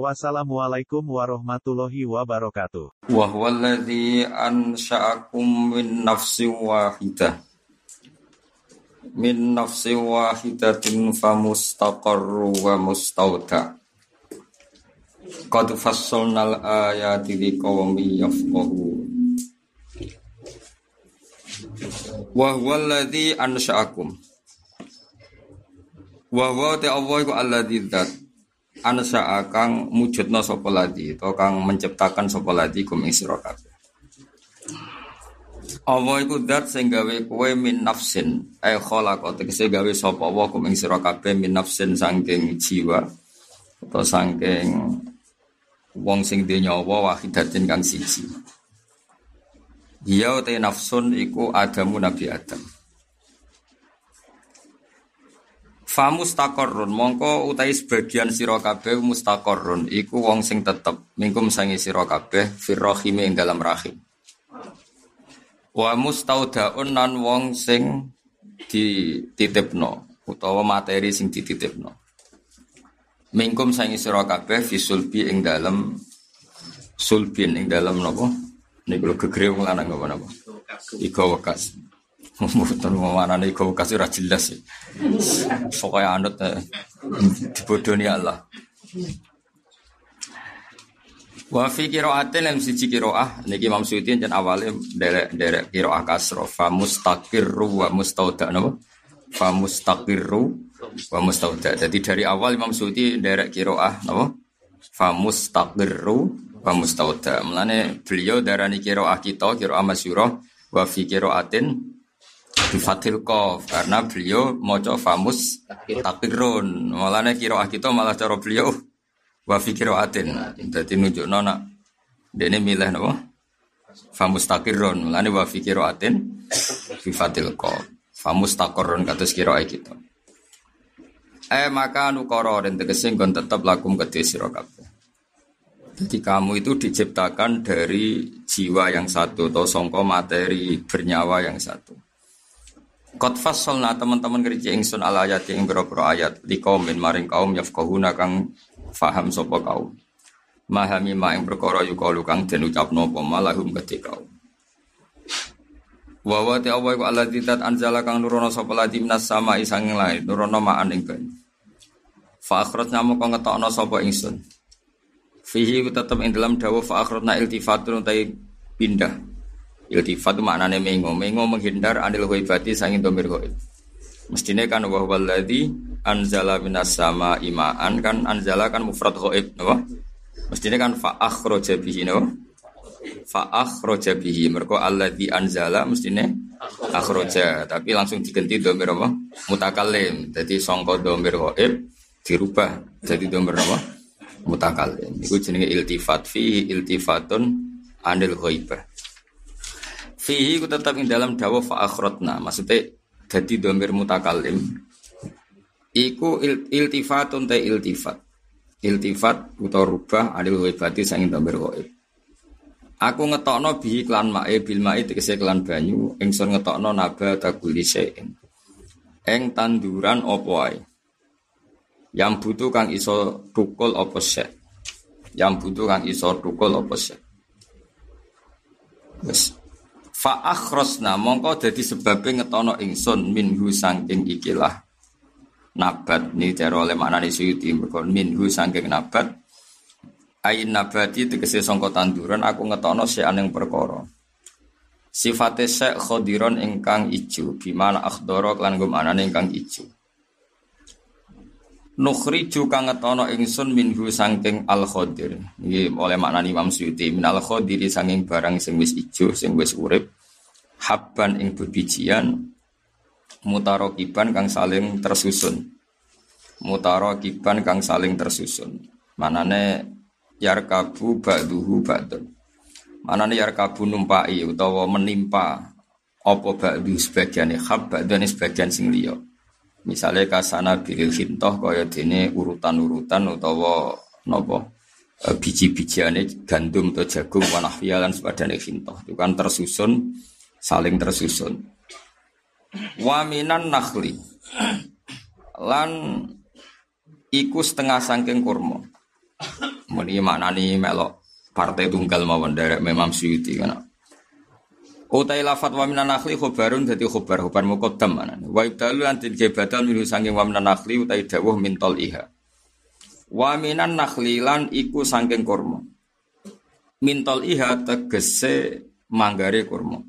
Wassalamualaikum warahmatullahi wabarakatuh. wa huwa alladhi ansha'akum min nafsin wahidah min nafsin wahidatin famustaqarru wa mustauda qad fassalnal ayati liqaumin yafqahun wa huwa alladhi ansha'akum. Wa huwa ta Allah iku alladhi dzat ansa'a kang mujudna sapa ladi to kang menciptakan sapa ladi kum ing sira kabeh. Allah iku zat sing gawe kowe min nafsin. Ay khalaqa tegese gawe sapa Allah kum ing sira kabeh min nafsin saking jiwa atau saking wong sing duwe nyawa wahidatin kang siji. Dia te nafsun iku Adamu Nabi Adam. Fa mustaqarrun mongko utai sebagian sira kabeh mustaqarrun iku wong sing tetep mingkum sangi sira kabeh firrahim ing dalam rahim. Wa mustaudaun nan wong sing dititipno utawa materi sing dititipno. Mingkum sangi sira kabeh fisulbi ing dalam sulbin ing dalam napa? Niku gegere wong lanang napa napa? Iga wekas. Mboten mana iga wekas ora jelas. Pokoknya anut eh, dibodoni Allah. Wa fi qira'atin lam siji qira'ah niki Imam Suyuti jan awale derek-derek qira'ah kasra fa mustaqirru wa mustauda napa? Fa mustaqirru wa mustauda. Jadi dari awal Imam Suyuti derek qira'ah napa? Fa mustaqirru wa mustauda. Mulane beliau darani qira'ah kita qira'ah masyhurah wa fi qira'atin bi fathil qaf karena beliau maca famus takirun. Mulane qira'ah kita malah cara beliau wa fi qira'atin. Dadi nunjukno nak dene milih napa? Famus takirun. Mulane wa bi fathil qaf. Famus takorun kados qira'ah kita. Eh maka nukoro dan tegese nggon tetep lakum kedhe sira. Jadi kamu itu diciptakan dari jiwa yang satu atau songko materi bernyawa yang satu. Qad fassalna teman-teman kerja ingsun al ayat yang berapa ayat di kaum maring kaum yafqahuna kang faham sapa kaum. Mahami ma ing perkara yukalu kang den ucapno apa malahum kedhe kaum. Wa wa ta Allah iku alladzi tat anzala kang nurono sapa ladi minas sama isang lain nurono ma'an ing banyu. Fa akhrajna moko ngetokno sapa ingsun. Fihi tetep ing dalam dawa fa iltifatun utai pindah. Iltifat itu maknanya mengo. Mengo menghindar anil ghaibati sangin domir ghaib. Mestinya kan wa walladzi anzala minas sama imaan kan anzala kan mufrad ghaib, napa? Mestinya kan fa akhraja bihi napa? Fa akhraja bihi mergo alladzi anzala mestinya akhraja, tapi langsung diganti domir apa? Mutakallim. Jadi sangka domir ghaib dirubah jadi domir apa? Mutakallim. Iku jenenge iltifat fihi iltifatun anil ghaibah. Fihi ku tetap ing dalam dawa fa akhrotna. Maksudnya jadi domir mutakalim. Iku il, iltifatun te iltifat. Iltifat utawa rubah adil ghaibati sanging domir ghaib. Aku ngetokno bihi klan mae bil mae tegese klan banyu ingsun ngetokno naba takuli sein. Eng tanduran opo. Yang butuh kang iso tukul opo sek. Yang butuh kang iso tukul opo sek. Wes Fa akhrosna mongko dadi sebabnya ngetono ingsun minhu sangking ikilah nabat ini cara oleh maknane suyuti mergo minhu sangking nabat. Ain nabati tegese sangka tanduran aku ngetono seaneng perkara. Sifate sek khodiron ingkang ijo bimana akhdara lan nggo manane ingkang Nukhriju kang ngetono ingsun minhu sangking al khodir. Iki oleh maknani Imam Suyuti min al khodiri sangking barang sing wis ijo sing wis urip habban ing bebijian mutarokiban kang saling tersusun. Mutarokiban kang saling tersusun. Manane yarkabu ba'duhu ba'dun. Mana nih yarkabu numpai utawa menimpa apa ba'du sebagian hab ba'du sebagian sing liya. Misalnya kasana bilil hintoh kaya dene urutan-urutan utawa napa e, biji-bijiane gandum atau jagung wanahfiya lan sepadane hintoh. Itu kan tersusun saling tersusun. Waminan nakhli lan iku setengah sangking kurma. Muni maknani melok partai tunggal mawon derek memang Suyuti kan. Utai lafat wa minan nakhli khobarun dadi khobar khobar muqaddam mana. Wa ibdalu antin ge badal minhu sanging wa minan nakhli utai dawuh mintol iha. Wa minan nakhli lan iku sangking kurma. Mintol iha tegese manggare kurma.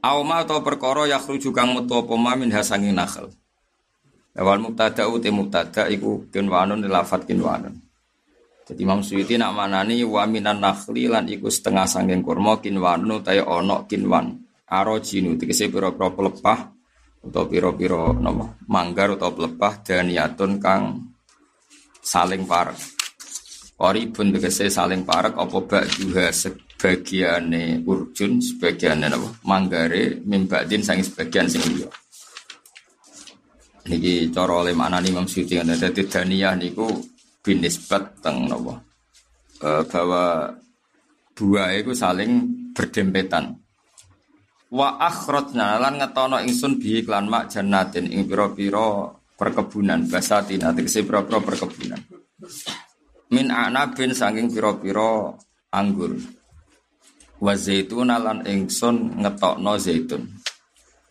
Auma atau perkara yakhruju kang metu apa ma min hasanging nakhl. Awal mubtada uti mubtada iku kinwanun lafat kinwanun. Jadi Imam Suyuti nak manani wa minan nakhli lan iku setengah sangking kurma kinwanu tayo ono kinwan. Arojinu tegese pira-pira pelepah atau pira-pira napa manggar atau pelepah daniyatun kang saling parek. pun tegese saling parek apa juga sebagiane urjun sebagiane napa manggare mimbadin sangi sebagian sing liya. Niki cara oleh maknani Imam Suyuti dadi daniyah niku binisbat teng nopo e, bahwa dua itu saling berdempetan. Wa akhrajna lan ngetono ingsun bi iklan mak jannatin ing pira-pira perkebunan. Basatin ategese pira-pira perkebunan. Min anabin saking pira-pira anggur. Wa zaitun lan ingsun ngetokno zaitun.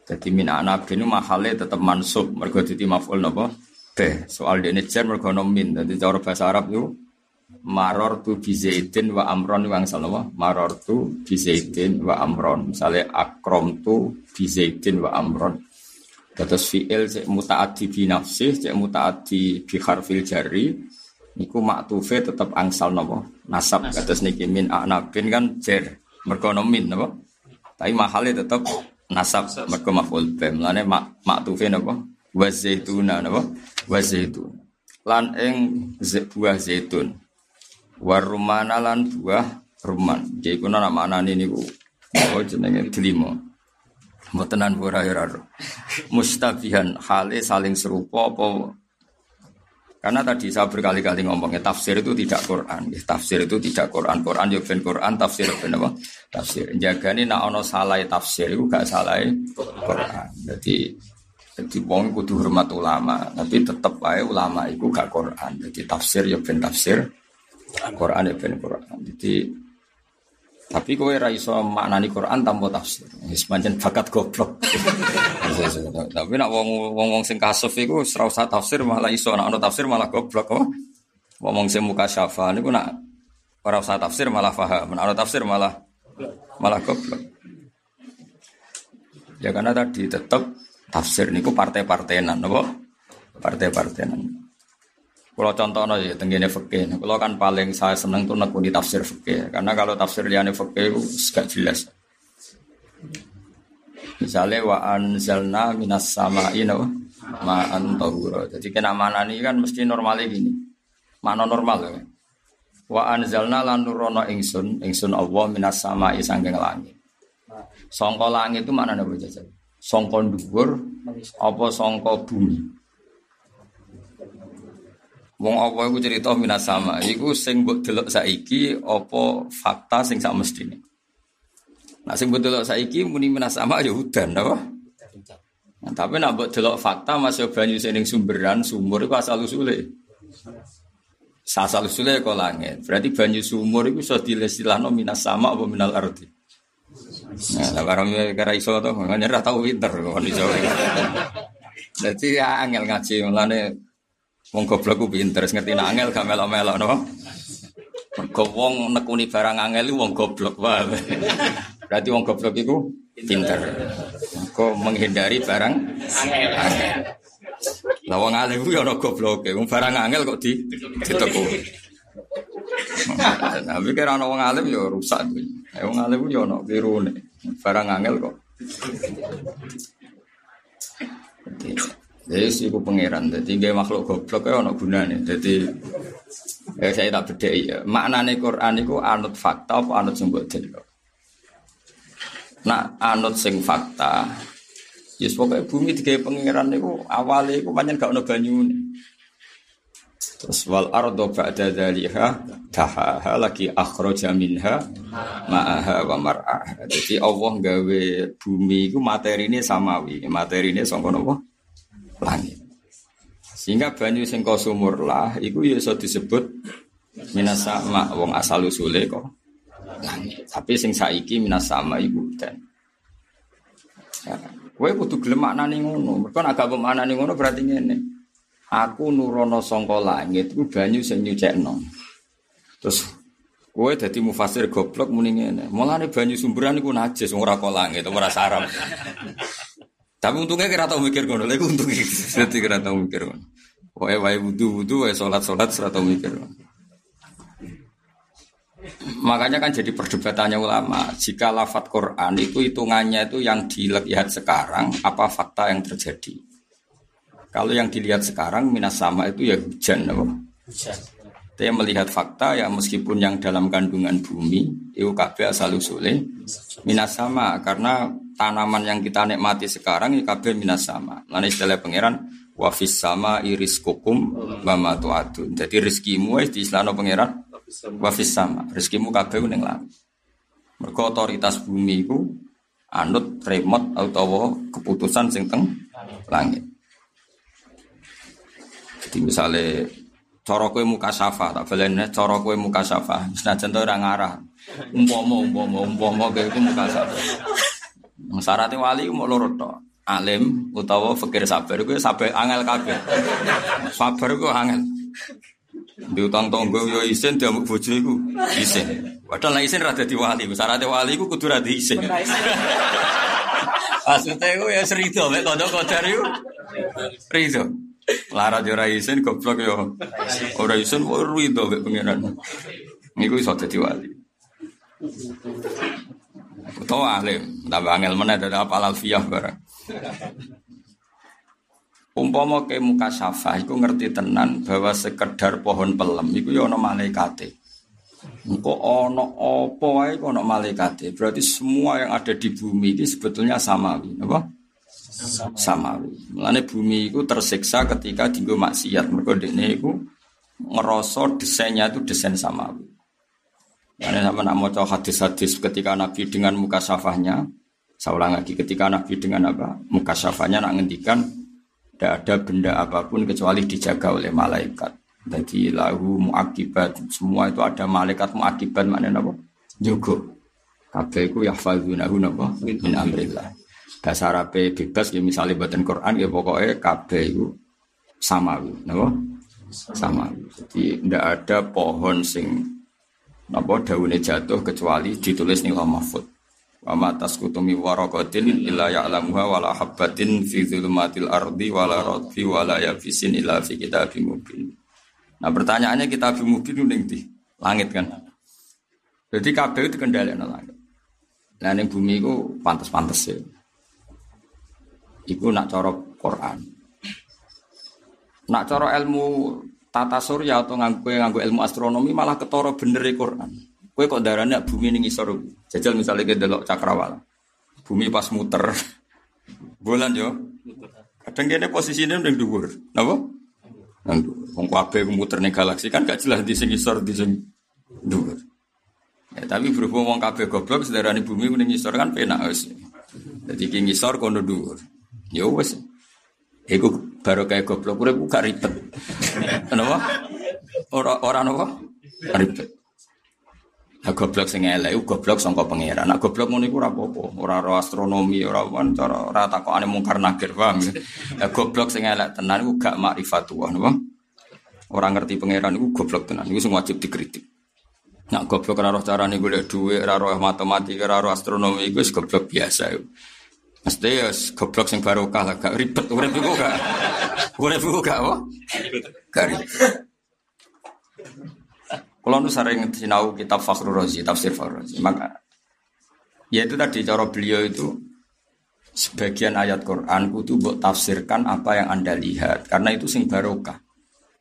Jadi min anabin mahale tetep mansub. Mergo dadi maf'ul napa soal dene jar mergo min. Dadi cara bahasa Arab itu maror tu bizaidin wa amron wang salawa maror tu bizaidin wa amron. Misalnya akrom tu bizaidin wa amron. Terus fi'il cek mutaati bi nafsih cek mutaati bi harfil jari niku maktufe tetap angsal nopo nasab. Kados niki min anabin kan jer. Mergo min napa? Tapi mahalnya tetap nasab mergo maf'ul bim lane mak maktufe napa? Wa zaituna napa wa zaitun lan ing buah zaitun warumana lan buah ruman jadi kuna nama anani niku oh jenenge delima mbotenan ora ora mustabihan hale saling serupa apa karena tadi saya berkali-kali ngomongnya tafsir itu tidak Quran, ya, tafsir itu tidak Quran. Quran ya ben Quran, tafsir ben apa? Tafsir. Jaga ini nak ono salah tafsir itu gak salah Quran. Jadi jadi wong kudu hormat ulama, tapi tetap aja ulama itu gak Quran. Jadi tafsir ya ben tafsir, Quran ya ben Quran. Jadi tapi kowe ra iso maknani Quran tanpa tafsir. Wis pancen bakat goblok. tapi nak wong wong sing kasuf iku ora tafsir malah iso nak ono tafsir malah goblok kok. Wong sing muka syafa niku nak ora tafsir malah paham. Nak ono tafsir malah malah goblok. Ya karena tadi tetap tafsir niku partai-partainan napa? Partai-partainan. Kalau contohnya ya tenggine fikih. Kalau kan paling saya seneng tuh nekuni tafsir fikih. Karena kalau tafsir liane fikih itu gak jelas. Misalnya wa anzalna minas sama'i no ma'an tahura. Jadi kena mana ini kan mesti normalnya gini. Mana normal ya. Wa anzalna lan nurono ingsun, ingsun Allah minas sama'i sanggeng langit. Songko langit itu mana nih jajan? Songko dhuwur apa songko bumi Wong apa iku cerita minas sama iku sing mbok delok saiki apa fakta sing sak mestine Nah sing mbok delok saiki muni minas sama ya udan apa Nah, tapi nak buat delok fakta masih banyu sing sumberan sumur itu asal usule. Asal usule kok langit. Berarti banyu sumur itu sudah dilestilano minas sama apa minal arti. Nah, barang kira iso to, ngene ora tau pinter kok iso. Ya angel ngaji mulane wong goblok ku pinter ngerti nek angel gak melok-melok no. Mergo wong nekuni barang angel wong goblok wae. Berarti wong goblok iku pinter. Kok menghindari barang angel. Lah wong alim ku ya ana gobloke, wong barang angel kok di diteku. Tapi kira ana wong alim ya rusak tuh. Eh wong alim ya ana birune. Barang angel kok. Yes, iku pangeran. Jadi gaya makhluk goblok ya ono gunane. Jadi ya saya tak ya. Maknane Quran iku anut fakta apa anut sing mbok Nak anut sing fakta. Yes pokoknya bumi digawe pangeran niku awale iku pancen gak ono banyune. Terus wal ardo ba'da dzaliha tahaha lagi akhraja minha ma'aha wa mar'aha. Jadi Allah gawe bumi iku materine samawi, materine sangka napa? Langit. Sehingga banyu sing sumur lah iku ya iso disebut minasama wong asal usule kok langit. Tapi sing saiki minasama iku dan ya, Kowe kudu gelem maknane ngono. Mergo agak maknane ngono berarti ngene. Aku nurono sangka langit iku banyu sing nyucekno. Terus kowe dadi mufasir goblok muni ngene. Mulane banyu sumberan iku najis ora kok langit ora. Tapi untungnya kira tau mikir ngono, lha untungnya dadi kira tau mikir ngono. Wae wae wudu-wudu wae salat-salat ora tau mikir ngono. Makanya kan jadi perdebatannya ulama. Jika lafat Quran itu hitungannya itu yang dilihat sekarang, apa fakta yang terjadi? Kalau yang dilihat sekarang minas sama itu ya hujan, apa? Hujan. Saya melihat fakta ya meskipun yang dalam kandungan bumi itu kabeh asal usule minas sama karena tanaman yang kita nikmati sekarang itu kabeh minas sama. Lain istilah pangeran wafis sama iris kukum bama tuatun. Jadi rizkimu di Islam pangeran wafis sama. Rizkimu kabeh ning langit. Mergo otoritas bumi itu anut remote atau keputusan sing teng langit. Jadi misalnya cara kowe muka safa tak balene cara kowe muka safa. Senajan to ora ngarah. Umpama umpama umpama kowe iku muka safa. Syaratnya wali mau loro to alim utawa fakir sabar kowe sabar angel kabeh. Sabar kowe angel. Di utang tonggo yo isin dia mau bojo iku isin. Padahal lah isin rada di wali syaratnya wali iku kudu rada isin. Maksudnya ya serido mek kodok-kodok iku. Rido Larat yo ora isin goblok yo. Ora isin ora itu mek pengiran. Niku iso dadi wali. Utawa alim, tambah angel meneh dadi apal alfiyah barang. Umpama ke muka syafa iku ngerti tenan bahwa sekedar pohon pelem iku ya ana malaikate. Engko ana apa wae ana malaikate. Berarti semua yang ada di bumi ini sebetulnya samawi, apa? Samawi. Mulane bumi itu tersiksa ketika tinggal maksiat. Mereka dene itu ngerosot desainnya itu desain samawi. Karena sama nak mau hadis-hadis ketika Nabi dengan muka syafahnya, saya ulang lagi ketika Nabi dengan apa muka syafahnya nak ngendikan tidak ada benda apa pun kecuali dijaga oleh malaikat. Jadi lahu muakibat semua itu ada malaikat muakibat mana apa? Jogo. Kabeh iku yahfazunahu napa min amrillah bahasa Arab bebas ya misalnya buatan Quran ya pokoknya kabeh itu samawi napa? Samawi jadi tidak ada pohon sing napa daunnya jatuh kecuali ditulis nih mahfud wa ma tasqutu waraqatin illa ya'lamuha wala habbatin fi dzulumatil ardi wala radfi wala yafisin illa fi kitabim mubin. Nah pertanyaannya kitabim mubin ning di langit kan? Jadi kabeh itu kendali langit. Nah ning bumi itu pantas-pantas ya Iku nak coro Quran. Nak coro ilmu tata surya atau nganggu nganggu ilmu astronomi malah ketoro bener di Quran. Kue kok darahnya bumi ini ngisor. Jajal misalnya kita delok cakrawala. Bumi pas muter. Bulan yo. Kadang kene posisinya udah dhuwur. Napa? Nang wong kabeh muter ning galaksi kan gak jelas di sing ngisor di sing dhuwur. Ya, tapi berhubung wong kabeh goblok sedarani bumi ning ngisor kan penak wis. Jadi ki ngisor kono dhuwur. Ya wes. Iku baru kayak goblok urip gak ribet. Kenapa? Ora ora napa? Ribet. Nah, goblok sing elek goblok sangka pangeran. Nah, goblok ngono iku ora apa-apa, ora ora astronomi, ora wan cara ora takokane mungkar nakir, paham ya? Nah, goblok sing elek tenan iku gak makrifatullah, napa? Ora ngerti pangeran iku goblok tenan, iku sing wajib dikritik. Nah, goblok ora roh carane golek dhuwit, ora roh matematika, ora roh astronomi iku goblok biasa. Iku. Mesti ya goblok sing barokah lah, gak ribet. Urip iku gak. Urip iku gak apa? Gak ribet. Kalau nu sering sinau kitab Fakhrul Razi, tafsir Fakhrul Razi, maka ya itu tadi cara beliau itu sebagian ayat Quran kudu buat tafsirkan apa yang anda lihat karena itu sing barokah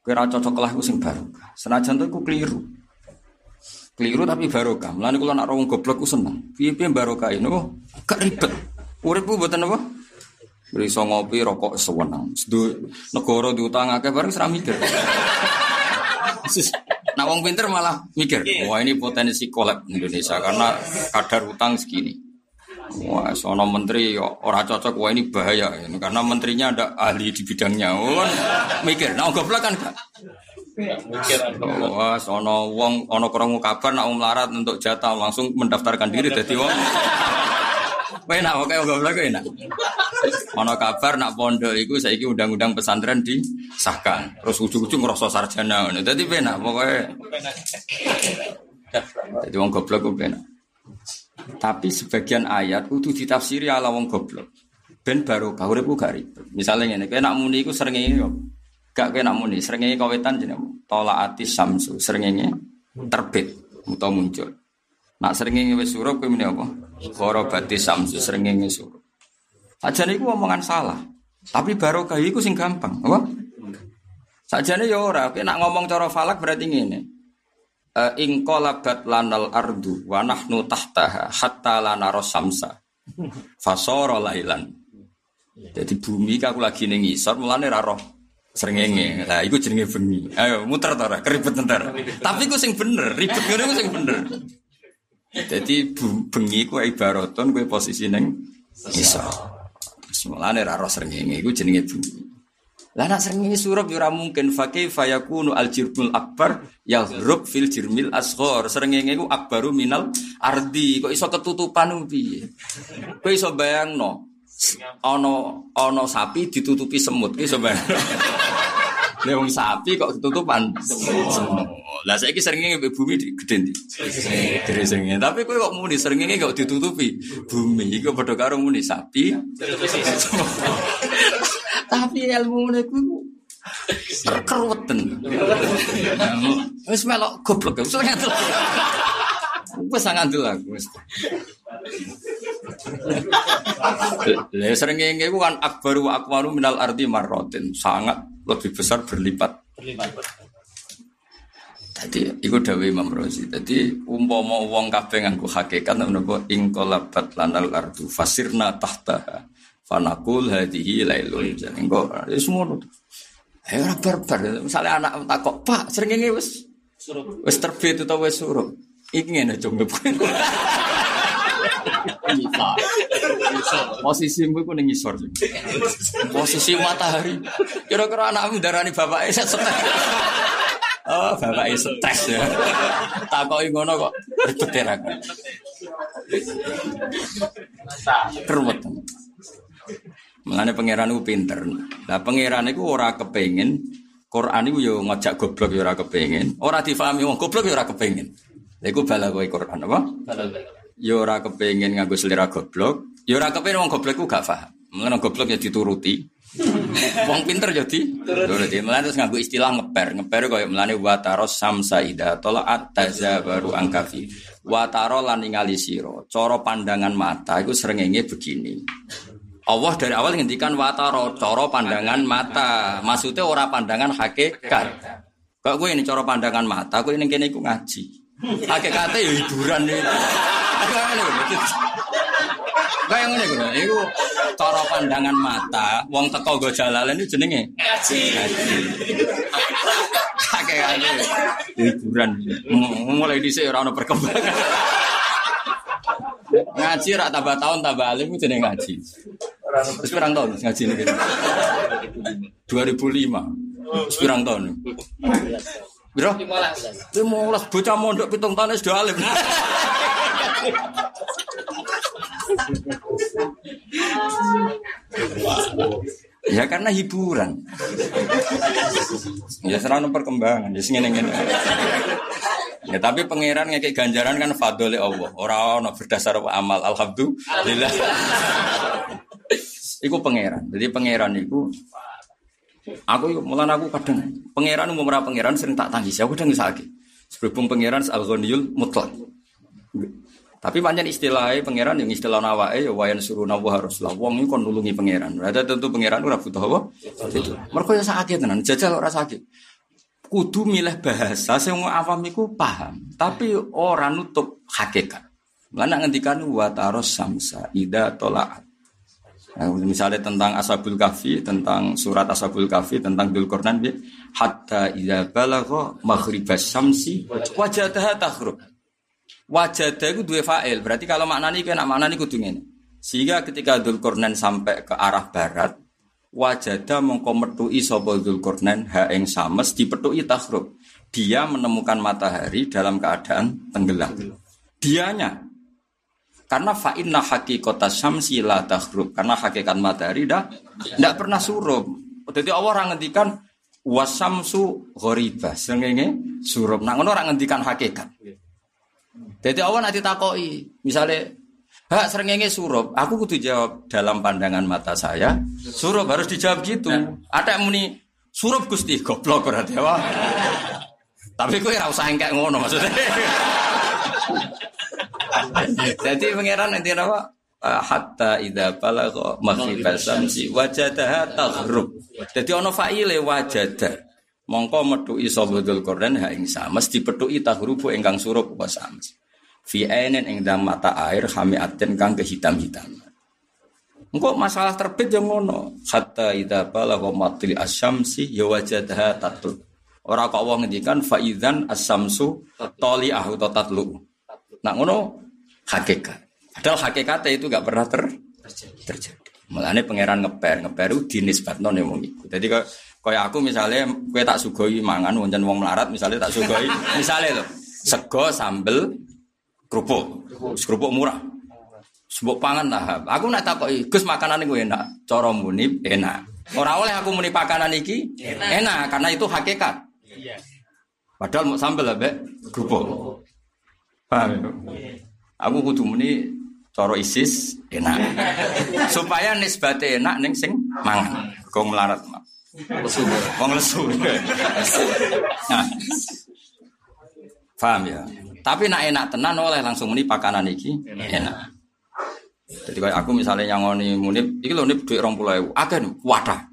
kira cocok lah sing barokah senajan itu aku keliru keliru tapi barokah melani kalau nak rawung goblok aku seneng piye barokah ini oh gak ribet urip buatan apa Beriso ngopi rokok sewenang. Sedu negara diutang akeh bareng seram mikir. Nah wong pinter malah mikir, wah ini potensi kolab Indonesia karena kadar utang segini. Wah, sono menteri orang cocok, wah ini bahaya ini karena menterinya ada ahli di bidangnya. Oh, mikir, nah goblok kan gak? Wah, sono wong ono krungu kabar nak melarat untuk jatah langsung mendaftarkan diri jadi wong. Enak, oke goblok enak. Ono kabar nak pondok iku saiki undang-undang pesantren disahkan. Terus ujung-ujung ngerasa sarjana ngono. Dadi pokoke. Jadi wong goblok ku penak. Tapi sebagian ayat kudu ditafsiri ala wong goblok. Ben baru kau uripku gak. Misalnya ngene, kowe nak muni iku srengenge yo. Gak kowe nak muni, srengenge kawetan jeneng tolaati samsu, srengenge terbit utawa muncul. Nak srengenge wis surup muni apa? Gharabati samsu, srengenge surup. Sajane iku omongan salah. Tapi barokah iku sing gampang, apa? Sajane ya ora, nak ngomong cara falak berarti ngene. Uh, ingkolabat lanal ardu wa nahnu tahtaha hatta lana rosamsa fasoro lailan jadi bumi aku lagi ning ngisor mulane ra roh srengenge lah iku jenenge bengi ayo muter to keribet ntar tapi ku sing bener ribet ngene ku sing bener jadi bengi ku ibaraton kowe posisi ning ngisor mulane ra roh srengenge iku jenenge bengi lah nak sering surup yura mungkin fakih fayakunu al jirbul akbar rub fil jirmil asghar. Srengenge iku akbaru minal ardi. Kok iso ketutupan piye? Kok iso bayangno ana ana sapi ditutupi semut. Iso bayangno. Lah sapi kok ketutupan semut. Lah saiki srengenge bumi gede? Gede srengenge. Tapi kowe kok muni srengenge kok ditutupi bumi. Iku padha karo muni sapi. Tapi ilmu niku keruweten. Wis melok goblok wis ngandel. Wis ngandel aku. Lah sering ngene kan akbaru wa akwaru minal ardi marrotin, sangat lebih besar berlipat. Berlipat. Jadi iku dawe Imam Rozi. Jadi umpama wong kabeh nganggo hakikat menapa ing kolabat lanal ardu fasirna tahtaha Fanakul hadihi lailun. Jadi engko wis ngono. Ayo ora barbar. Misale anak takok, "Pak, srengenge wis surup. Wis terbit utawa wis surup." Iki ngene jombe. Posisimu iku ning isor. Posisi matahari. Kira-kira anakmu darani bapake set stres. Oh, bapake stres ya. Takoki ngono kok ribet ya. Keruwet. Mengenai pangeran itu pinter. Nah pangeran itu ora kepengen Quran itu yo ngajak goblok yo ora kepengen. Ora difahami wong goblok yo ora kepengen. Lha iku bala kowe Quran apa? Yo ora kepengen nganggo selera goblok. Yo ora kepengen wong goblok ku gak paham. Mengenai goblok ya dituruti. wong pinter jadi turuti. Mulane terus nganggo istilah ngeper. Ngeper koyo mulane wataros samsaida tolaat baru angkafi. Wataro lan ningali sira. Cara pandangan mata iku srengenge begini. Allah dari awal ngendikan wataro, coro pandangan mata. Maksudnya ora pandangan hakikat. Kok gue ini coro pandangan mata, gue ini kene iku ngaji. Hakikatnya ya hiburan nih. Kayak ngene gue, iku coro pandangan mata, wong teko go jalalan ini jenenge ngaji. Hakikatnya hiburan. Mulai dhisik ora ono perkembangan. Ngaji rak tambah tahun tambah alim jenenge ngaji. Terus pirang tahun ngaji ini? 2005. Pirang tahun. Biro? 15 bocah mondok pitung tahun sudah alim. Ya karena hiburan. Ya serana perkembangan, ya sing ngene Ya tapi pangeran ngekek ganjaran kan fadole Allah. Orang ono berdasar amal. Alhamdulillah. Iku pangeran. Jadi pangeran itu aku mulan aku kadang pangeran umum pangeran sering tak tangis. Aku kadang sakit. Sebelum pangeran al mutlak. Tapi panjang istilahnya pangeran yang istilah nawake ya wayan suruh nawa harus lah. Wong kon nulungi pangeran. Ada tentu pangeran ora butuh apa? Itu. Mereka ya sakit tenan, jajal ora sakit. Kudu milih bahasa sing awam iku paham, tapi ora nutup hakikat. Mana ngendikan wa taros samsa ida tolaat. Nah, misalnya tentang Ashabul Kahfi, tentang surat Ashabul Kahfi, tentang Dzulqarnain, hatta idza balagha maghribas samsi wajadaha taghrub. Wajadah itu dua fa'il. Berarti kalau maknanya kena maknanya kudu ngene. Sehingga ketika Dzulqarnain sampai ke arah barat, wajada mongko metui sapa Dzulqarnain ha ing sames dipethuki tahrub. Dia menemukan matahari dalam keadaan tenggelam. Dianya karena fa'inna hakikota syamsi la tahrub. Karena hakikat matahari dah tidak pernah surup. Jadi Allah orang ngendikan wasamsu ghoribah. Sengenge surup. Nah, orang ngendikan hakikat. Jadi awan nanti takoi, misalnya Hak serengenge surup, aku kudu jawab dalam pandangan mata saya. Surup harus dijawab gitu. Ada yang muni surup gusti goblok berarti apa? Tapi kue ora usah engkek ngono maksudnya. Jadi pangeran nanti apa? Hatta idza balagha maghribal samsi wajadaha taghrub. Jadi ono fa'ile wajada. Mongko metuki sapa Dzulqarnain ha ing sames dipetuki tahrubu ingkang surup wa sames fi ainin ing dalam mata air hamiatin kang kehitam-hitam. Engkau masalah terbit yang ngono. Hatta idza balagha matli asyamsi ya wajadaha tatul. Ora kok wong ngendikan fa idzan asyamsu tali'ahu tatlu. Nah ngono hakikat. Padahal hakikatnya itu gak pernah ter terjadi. Mulane pangeran ngeper, ngeper itu dinisbatno ning wong iku. Dadi kaya aku misalnya kowe tak sugoi mangan wonten wong melarat misalnya tak sugoi misalnya lho sego sambel kerupuk, kerupuk murah. Sebut pangan lah. Aku nak takoki, Gus makanan gue enak. Coro muni enak. Orang oleh aku muni pakanan iki enak, enak karena itu hakikat. Iya. Padahal mau sambel lah, kerupuk. Paham ya? Aku kudu muni coro isis enak. Supaya nisbate enak neng sing mangan. Kau melarat mak. Lesu, wong lesu. Nah, paham ya? Tapi nak enak tenan oleh langsung muni pakanan iki enak. Jadi kayak aku misalnya yang ngoni munib, iki lho nip duit rong pulau agen wadah.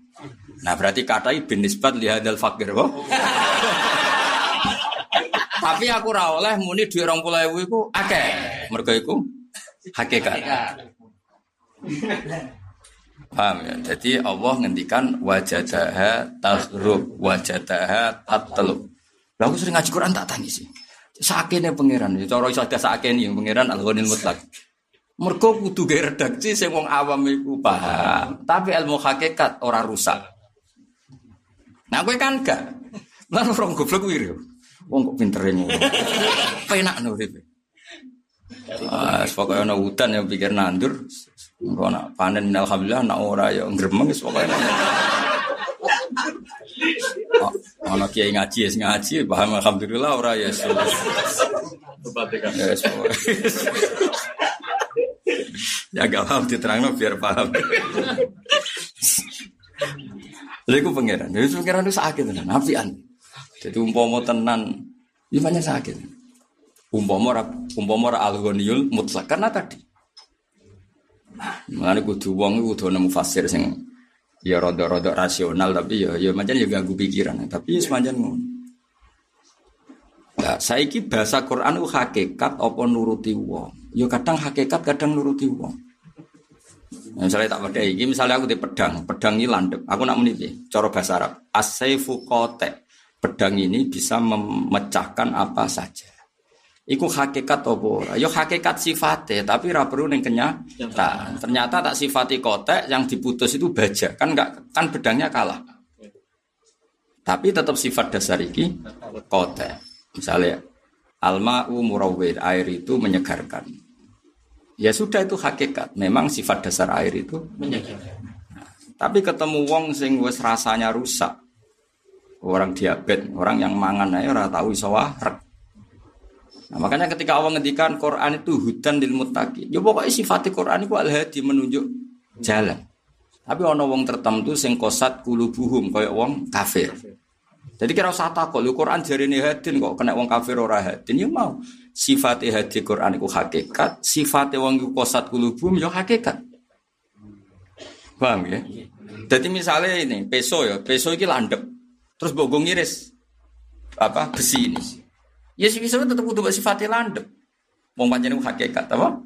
Nah berarti katai bin nisbat lihadal fakir kok. Tapi aku ora oleh muni duit rong pulau iku akeh. Mergo iku hakikat. Paham ya? Jadi Allah ngendikan wajadaha tahrub wajadaha tatlub. Lah aku sering ngaji Quran tak tangis sih. Sakene pangeran, cara iso sakene yang pangeran Al-Ghanil Mutlak. Mergo kudu gawe redaksi sing wong awam iku paham, tapi ilmu hakikat ora rusak. Nah kowe kan gak. Lan orang goblok kuwi Wong kok pintere ngono. Penak no urip. Ah, pokoknya ana hutan yang pikir nandur, engko nak panen alhamdulillah nak ora ya gremeng wis pokoke. Ana kiai ngaji ya ngaji paham alhamdulillah ora ya. Ya gak paham diterangno biar paham. Lha iku pangeran. Ya pangeran itu sakit tenan, apian. Jadi umpama tenan, ini banyak sakit. Umpama ora umpama ora al-ghaniyul mutlak karena tadi. Mulane kudu wong kudu nemu fasir sing ya rodok-rodok rasional tapi ya ya macam ya ganggu pikiran tapi ya semacam ngono Nah, saiki bahasa Quran itu hakikat apa nuruti wong. Ya kadang hakikat, kadang nuruti wong. Nah, misalnya tak pakai ini, misalnya aku di pedang, pedang ini landep. Aku nak meniti, cara bahasa Arab. Asaifu kote. Pedang ini bisa memecahkan apa saja. Iku hakikat apa Yo hakikat sifatnya, tapi ora perlu ning kenyataan. Ternyata tak sifati kotek yang diputus itu baja. Kan enggak kan bedangnya kalah. Tapi tetap sifat dasar iki kotek. Misalnya alma'u murawwir, air itu menyegarkan. Ya sudah itu hakikat. Memang sifat dasar air itu menyegarkan. Nah, tapi ketemu wong sing wis rasanya rusak. Orang diabetes, orang yang mangan aja ora tahu iso. Nah, makanya ketika Allah ngendikan Quran itu hudan lil muttaqin. Ya pokoknya sifat Quran itu al-hadi menunjuk jalan. Tapi ana wong tertentu sing kosat kulubuhum kaya wong kafir. Jadi kira usah takut, lu Quran ini hadin kok kena wong kafir ora hadin ya mau. Sifatnya hadin Quran itu hakikat, sifatnya wong iku kosat kulubum ya hakikat. Paham ya? Jadi misalnya ini peso ya, peso ini landep. Terus bogong ngiris apa besi ini. Ya sih bisa tetap kudu sifatnya landep. Wong pancen hakikat apa?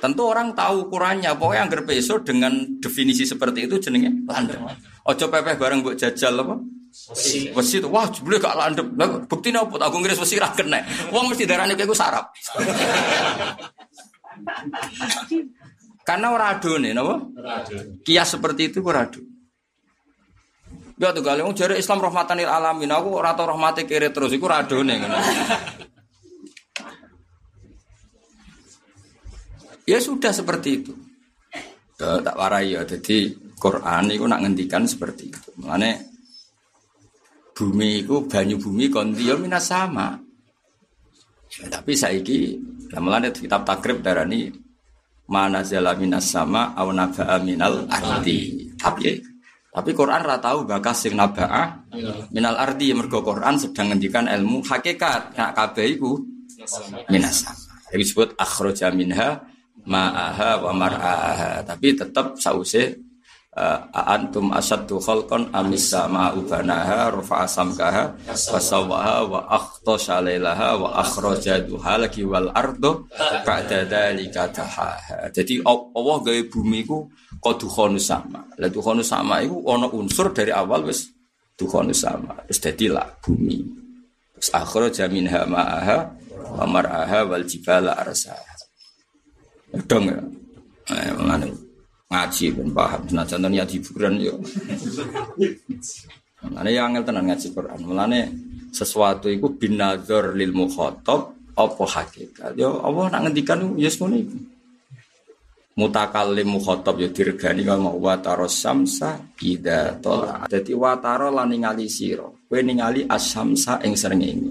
Tentu orang tahu ukurannya. Pokoknya yang peso dengan definisi seperti itu jenenge landep. Ojo pepeh bareng buat jajal apa? Wesi. Wesi itu wah jebule gak landep. Lah buktine opo aku ngiris wesi ra kena. Wong mesti darane kayak sarap. Karena ora nih, napa? Kias seperti itu ora ado. Ya tuh kali jare Islam rahmatanil alamin. Aku ora tau rahmate kere terus iku ora nih. ngono. Ya sudah seperti itu. Ya, tak warai ya. Jadi Quran itu nak ngendikan seperti itu. Makanya bumi itu banyu bumi kondio ya minas sama. Ya, tapi saiki mulane kitab takrib darani mana zala minas sama au minal ardi. Tapi tapi Quran ra tahu bakas sing naba'a minal ardi mergo Quran sedang ngendikan ilmu hakikat. Nak kabeh iku minas sama. Itu disebut akhraja minha ma'aha wa mar'aha. Tapi tetap sause uh, antum asaddu khalqan amis sama ubanaha rafa'a samkaha wa sawaha wa akhtasha lailaha wa akhraja duhalaki wal ardo ba'da dzalika tahaha jadi Allah gawe bumi iku qadukhonu sama. La dukhonu sama iku ana unsur dari awal wis dukhonu sama. Terus dadi lah bumi. Terus akhraja minha ma'aha wa mar'aha wal jibala arsaha. Dong ya? Eh, ngaji ben paham. Senajan niat hiburan yo. Mulane yang angel tenan ngaji Quran. Mulane sesuatu itu binadzar lil mukhatab apa hakikat. Yo Allah nak ngendikan yes ngono iku. Mutakallim mukhatab yo diregani kama wa samsa ida tola. Dadi wa taro lan ningali sira. Kowe ningali asamsa ing srengenge.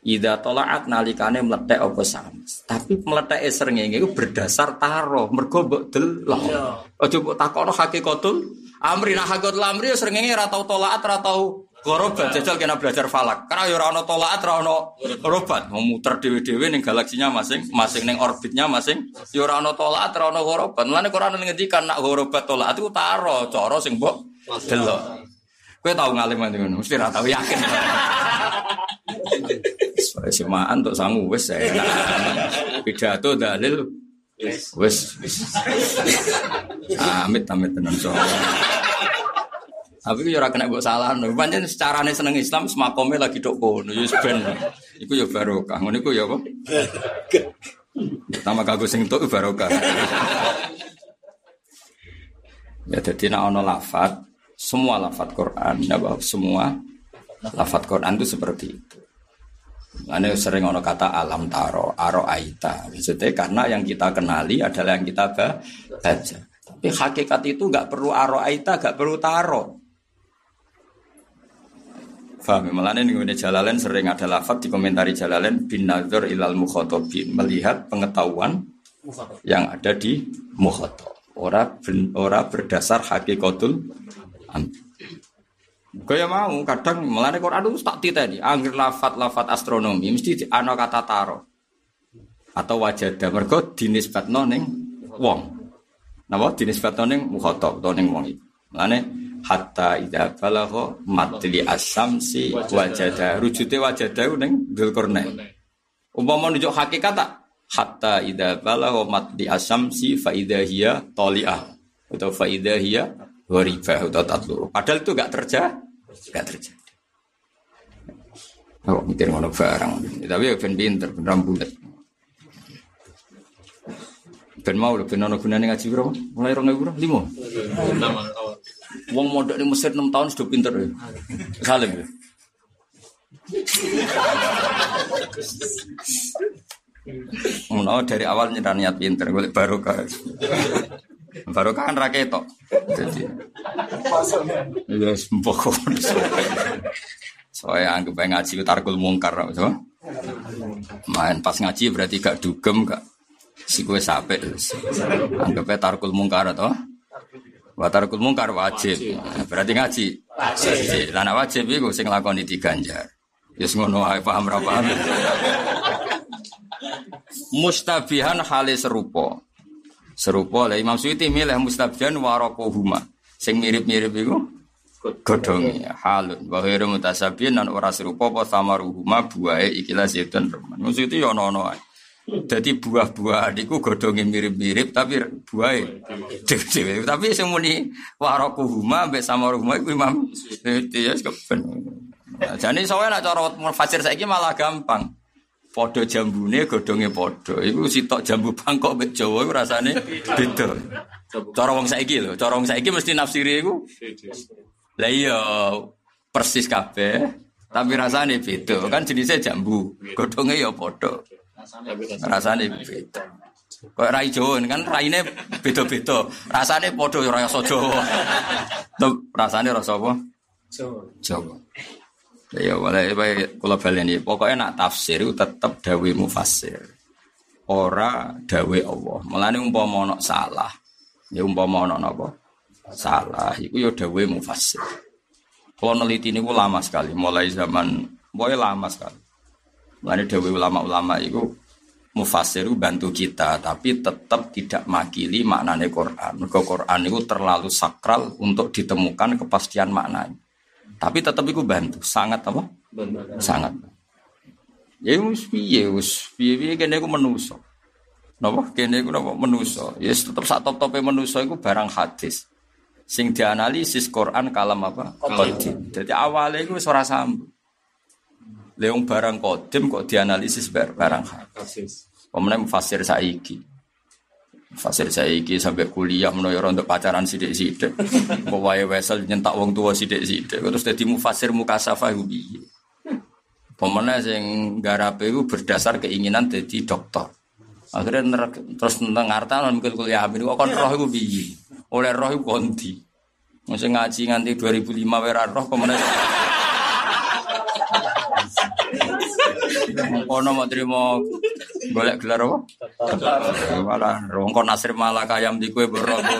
Ida tolaat nalikane meletek apa sams. Tapi meletek srengenge itu berdasar taro, mergo mbok delok. Iya. Aja mbok takono hakikatul amri nah hakikatul amri ya srengenge ora tau tolaat ora tau gorobat jajal kena belajar falak. Karena ya ora tolaat ora ono gorobat. Mau muter dhewe-dhewe ning galaksinya masing, masing ning orbitnya masing. Ya ora ono tolaat ora ono gorobat. Mulane Quran ngendikan nak gorobat tolaat itu taro, cara sing mbok delok. Kowe tau ngalim ngono, mesti ora tau yakin. Semaan untuk sangu wes saya. Pidato dalil wes. Amit amit tenan so. Tapi yo ora kena mbok salah. Pancen secarane seneng Islam semakome lagi tok kono yo ben. Iku yo barokah. Ngono iku yo apa? Pertama kagak sing tok barokah. Ya jadi nak ono lafat, semua lafat Quran, ya semua lafat Quran itu seperti itu. Ane sering ono kata alam taro, aro aita. Maksudnya karena yang kita kenali adalah yang kita baca. Tapi hakikat itu nggak perlu aro aita, nggak perlu taro. Faham? Malah ini nih Jalalain sering ada lafat di komentari Jalalain bin nazar ilal mukhotobin melihat pengetahuan yang ada di mukhotob. Ora, ora berdasar hakikatul Kaya mau kadang melane Quran itu tak titeni, angger lafat-lafat astronomi mesti ana kata taro. Atau wajada mergo dinisbatno ning wong. Napa dinisbatno ning mukhatab utawa ning wong iku. Melane hatta idza balagha matli asamsi wajada rujute wajada ning Dzulqarnain. Umpama nunjuk hakikat tak hatta idza balagha matli asamsi fa idza hiya tali'ah atau fa idza hiya atau tatlu. Padahal itu gak terjadi. Gak terjadi. Oh, mikir ngono barang. Tapi ya ben pinter, ben rambulet. Ben mau ben ono gunane ngaji bro. Mulai rong ewu limo. Wong modok di Mesir 6 tahun sudah pinter ya. Salim ya. Ngono dari awal nyerah niat pinter, golek barokah. Baru kan raketo. Jadi, ya semboko. Soalnya anggap ngaji tarkul mungkar, so. Main pas ngaji berarti gak dugem, gak si kue sape. Anggapnya tarkul mungkar atau Wa tarkul mungkar wajib. Nah, Berarti ngaji. Wajib. Lah nek wajib iku sing nglakoni diganjar. Ya yes, ngono ae paham ra paham. Mustabihan hale serupa. Serupa lah Imam Suyuti milih mustabihan warakohuma. Sing mirip-mirip iku godhonge halun wa ghairu mutasabihin lan ora serupa apa samaruhuma buahe ikilah zaitun reman. Maksud itu ya ono-ono ae. Jadi buah-buah niku godhonge mirip-mirip tapi buahe dhewe Tapi sing muni warakuhuma mbek samaruhuma iku Imam ya keben. Nah, Jadi soalnya nak cara fasir saiki malah gampang. Podo jambune godhonge podo. Iku sitok jambu Bangkok mek Jawa iku rasane beda. Cara wong saiki lho, cara wong saiki mesti nafsiri iku. Lah iya persis kabeh, tapi rasane beda. Kan jenisnya jambu, godhonge ya podo. Rasane beda. Kok rai Jawa kan raine beda-beda. Rasane podo ya rasa Jawa. Rasane rasa apa? Jawa. Jawa. Ya baik kula baleni. Pokoknya nak tafsir itu tetap dawe mufassir. Ora dawe Allah. Mulane umpama ana salah, ya umpama ana napa? Salah iku ya dawe mufassir. Kalau neliti ini lama sekali, mulai zaman, mulai lama sekali. Mulai dawe ulama-ulama itu mufassir itu bantu kita, tapi tetap tidak makili maknanya Quran. Mergo Quran itu terlalu sakral untuk ditemukan kepastian maknanya. Tapi tetap itu bantu, sangat apa? Sangat. Ya wis piye wis piye-piye kene iku manusa. Napa kene iku napa manusa. Ya yes, tetep sak top-tope manusa iku barang hadis. Sing dianalisis Quran kalam apa? Qadim. Jadi awalnya iku wis ora sambung. Leung barang qadim kok dianalisis bar- barang hadis. Pemenang fasir saiki. Fasir saiki sampai kuliah menawa ora untuk pacaran sithik-sithik. Kok wae wesel nyentak wong tua sithik-sithik. Terus dadi mufasir mukasafah iku piye? Pemenang sing garape iku berdasar keinginan jadi dokter. Akhirnya nerek, terus tentang ngartan mikir kuliah amin kok kon roh iku piye? Oleh roh iku kondi. Mesti ngaji nganti 2005 wera roh pemenang. Kono mau terima golek gelar apa? Malah rongkon nasir malaka ayam di kue berrobo.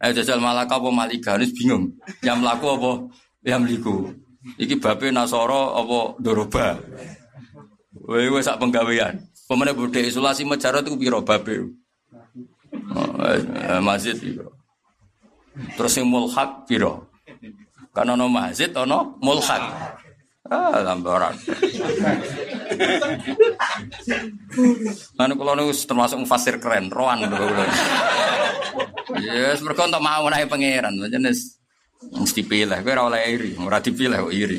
Eh jajal malaka apa malika ini bingung. Yang melaku apa? Yang liku. Iki bape nasoro apa doroba. Wei wes sak penggawean. Pemene budhe isolasi mejarot iku piro bape. Oh, eh, eh, masjid piro. Terus yang mulhak piro. Kan ono masjid ono mulhak. Ah, lambaran. Mana kalau nu termasuk mufasir keren, roan kalau. Yes, mereka untuk mau naik pangeran, jenis mesti pilih. Gue oleh iri, ora dipilih kok iri.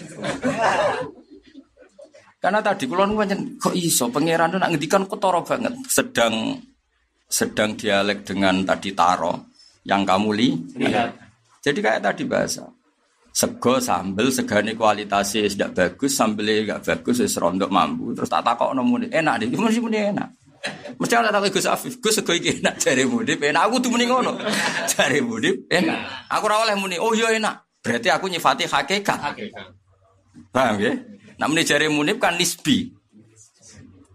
Karena tadi kalau nu pancen kok iso pangeran itu nak ngendikan ketara banget, sedang sedang dialek dengan tadi taro yang kamu li. Jadi kayak tadi bahasa sego sambel segane kualitasnya tidak bagus sambelnya nggak bagus wis rondok mampu terus tak takok muni. Enak deh mesti muni enak. Mesti ada takok Gus Afif Gus sego iki enak jare mudi enak. Aku tuh muni ngono. Jare mudi enak. Aku ora oleh muni oh iya enak. Berarti aku nyifati hakikat. Paham ya? Nah muni jare kan nisbi.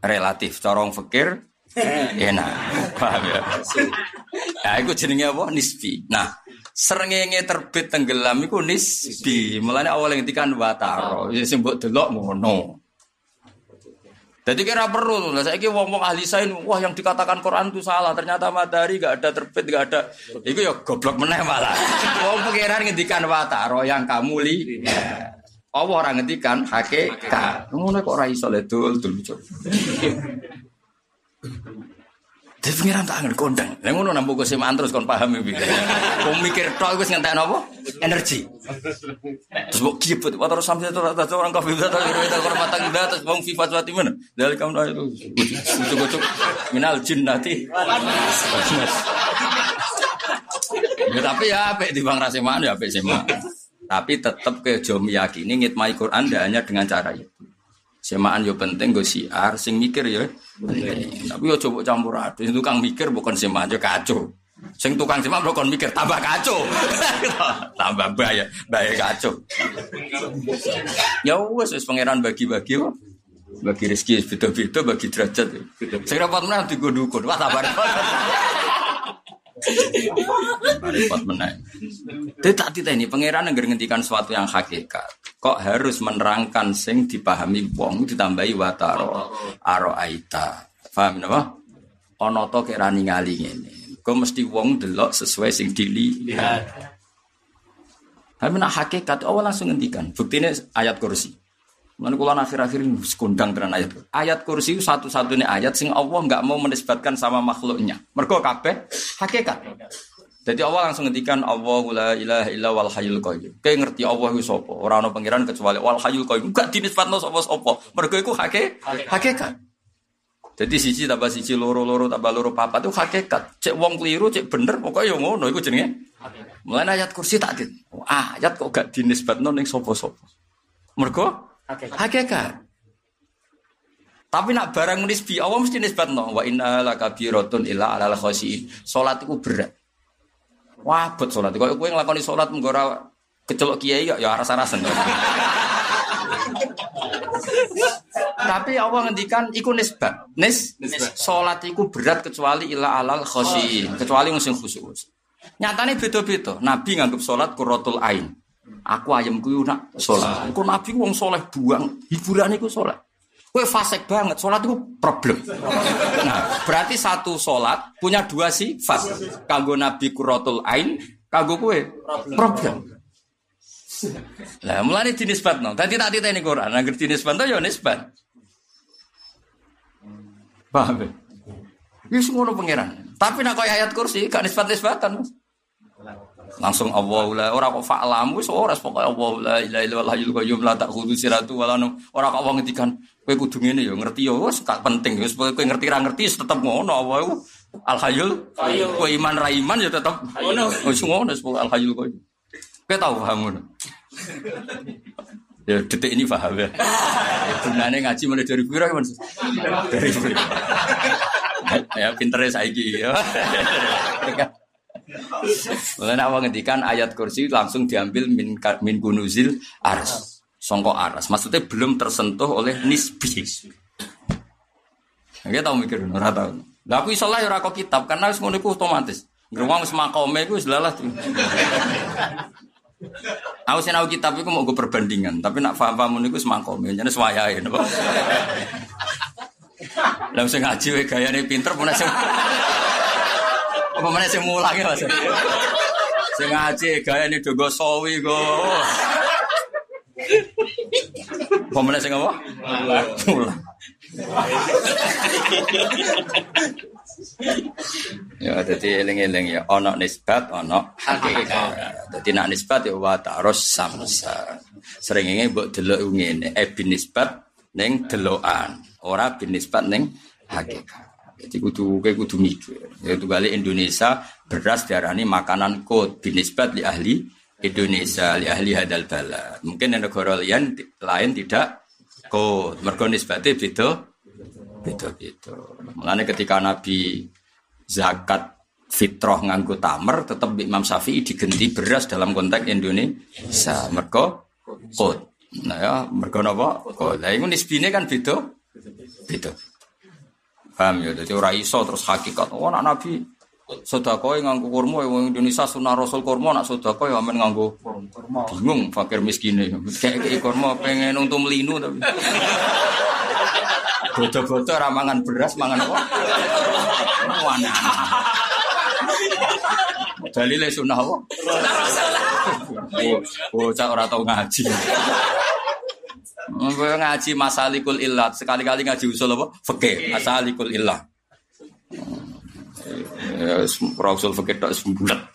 Relatif corong fikir enak. Paham ya? Nah itu jenenge apa? Nisbi. Nah Serengenge terbit tenggelam iku nisbi. Mulane awal ngendikan wataro. Ya sing mbok delok ngono. Jadi kira perlu lah. Saya wong-wong ahli sains, wah yang dikatakan Quran itu salah. Ternyata matahari gak ada terbit, gak ada. Itu ya goblok meneh malah. Wong pengiran ngendikan wataro yang kamu li. Allah orang ngendikan hakikat. Ngono kok ora iso le dul dul. Jadi pengiran tak ngerti kondang. Lah ngono nampu kok semaan terus kon paham iki. Kok mikir tok wis ngentek napa? Energi. Terus kok kiput wa terus sampai terus terus orang kafir terus kita hormatan kita terus wong FIFA suatu mana? Dari kamu itu ucuk-ucuk minal jinnati. Ya tapi ya apik di Bang Rasemaan ya apik sema. Tapi tetap ke jom meyakini ngitmai Quran hanya dengan cara itu. Semaan yo penting gue siar, sing mikir penting. Tapi yo coba campur aduk. Tukang mikir bukan semaan yo kacau. Sing tukang semaan bukan mikir tambah kacau. tambah bahaya, bahaya kacau. ya wes pangeran bagi-bagi kok. Bagi rezeki beda-beda, bagi derajat. Sing rapat menang digo dukun. Wah sabar. Repot menang. Dia tak ini pangeran yang ngendikan sesuatu yang hakikat. Kok harus menerangkan sing dipahami wong ditambahi wataro aro aita. Paham napa? Ana to kira ningali ngene. Kok mesti wong delok sesuai sing dilihat. Tapi nak hakikat awal langsung ngendikan. Buktinya ayat kursi. Mana kalau akhir-akhir sekundang dengan ayat. Ayat kursi satu-satunya ayat sing Allah nggak mau menisbatkan sama makhluknya. Mereka kabeh hakikat. Jadi Allah langsung ngendikan Allah la ilaha illa wal hayyul qayyum. Kayak ngerti Allah itu sapa? Ora ana pangeran kecuali wal hayyul qayyum. Enggak dinisbatno sapa-sapa. Mergo iku hakikat. hakikat. Jadi sisi tambah sisi loro-loro tambah loro papat itu hakikat. Cek wong keliru, cek bener pokoknya yang ngono iku jenenge. Mulai ayat kursi tak dit. Ayat kok gak dinisbatno ning sapa-sapa. Mergo hakikat. Tapi nak barang nisbi Allah mesti nisbatno wa inna lakabiratun illa alal khosiin. Salat itu berat. Wabot salat. Kok kowe nglakoni salat mengko ora kecelok kiai ya aras-arasen. Tapi Allah ngendikan iku nisbat. Nis, salat iku berat kecuali ila alal khosiin, kecuali musim khusus. Nyatane beda-beda. Nabi nganggep salat qurratul ain. Aku ayamku yo nak salat. Engko Nabi wong soleh buang, hiburan iku salat. Kowe fasik banget, salat itu problem. Nah, berarti satu salat punya dua sifat. Kanggo Nabi qurratul ain, kanggo kowe problem. Lah mulane dinisbatno. Dadi tak titeni Quran, nek dinisbatno ya nisbat. Paham ya? Semua pangeran. Tapi nak kaya ayat kursi, gak nisbat-nisbatan. Langsung Allah la ora kok fa'lamu wis ora pokoke Allah la ilaha illallah hayyul qayyum la ta'khudhu siratu wa la ora kok wong ngendikan kowe kudu ngene ya ngerti ya wis gak penting wis kowe ngerti ra ngerti tetep ngono Allah iku al hayyul kowe iman ra iman ya tetep ngono wis ngono wis al hayyul qayyum kowe tau paham ngono Ya detik ini paham ya. Sebenarnya ngaji mulai dari piro kan? Dari. Ya pinternya saiki ya. Mulane awak ngendikan ayat kursi langsung diambil min min gunuzil aras. Songko aras. Maksudnya belum tersentuh oleh nisbi. Nggak tahu mikir ora tahu. Lah aku iso ya ora kitab karena wis ngono otomatis. Ngruwang wis makome iku wis. Aku sing aku kitab iku mau gue perbandingan, tapi nak paham-paham niku wis makome, jane swayahe napa. Lah sing ngaji wae gayane pinter pun sing apa mana sing mulangi Mas? Ngaji gayane dogo sawi go. Apa mana sing apa? Mulang. ya jadi eling-eling ya ono nisbat ono hakikat. Dadi nak nisbat ya wa samsa. Sering ini mbok delok ngene, e bin nisbat ning delokan, ora bin nisbat ning hakikat. Jadi kudu kayak kudu mikir. Yaitu kali Indonesia beras diarani makanan kod binisbat li ahli Indonesia li ahli hadal bala. Mungkin yang negara lain lain tidak kod. Mergo beda beda beda. Mulane ketika Nabi zakat fitrah nganggo tamer tetap Imam Syafi'i digenti beras dalam konteks Indonesia. Mergo kod. Nah ya, mergo napa? Kod. Lah iku kan beda. Beda. Paham ya? Jadi orang iso terus hakikat. Oh, nak Nabi sedekah nganggo kurma yang Indonesia sunah Rasul kurma nak sedekah ya amen nganggo kurma. Bingung fakir miskin Kayak kayak kurma pengen untuk melinu tapi. Bodoh-bodoh ramangan beras mangan apa? Mana? Dalile sunah apa? Bocah ora tau ngaji. Gue ngaji masalikul illat, sekali-kali ngaji usul apa? Fikih, masalikul illat. Ya, usul fikih tak sembulat.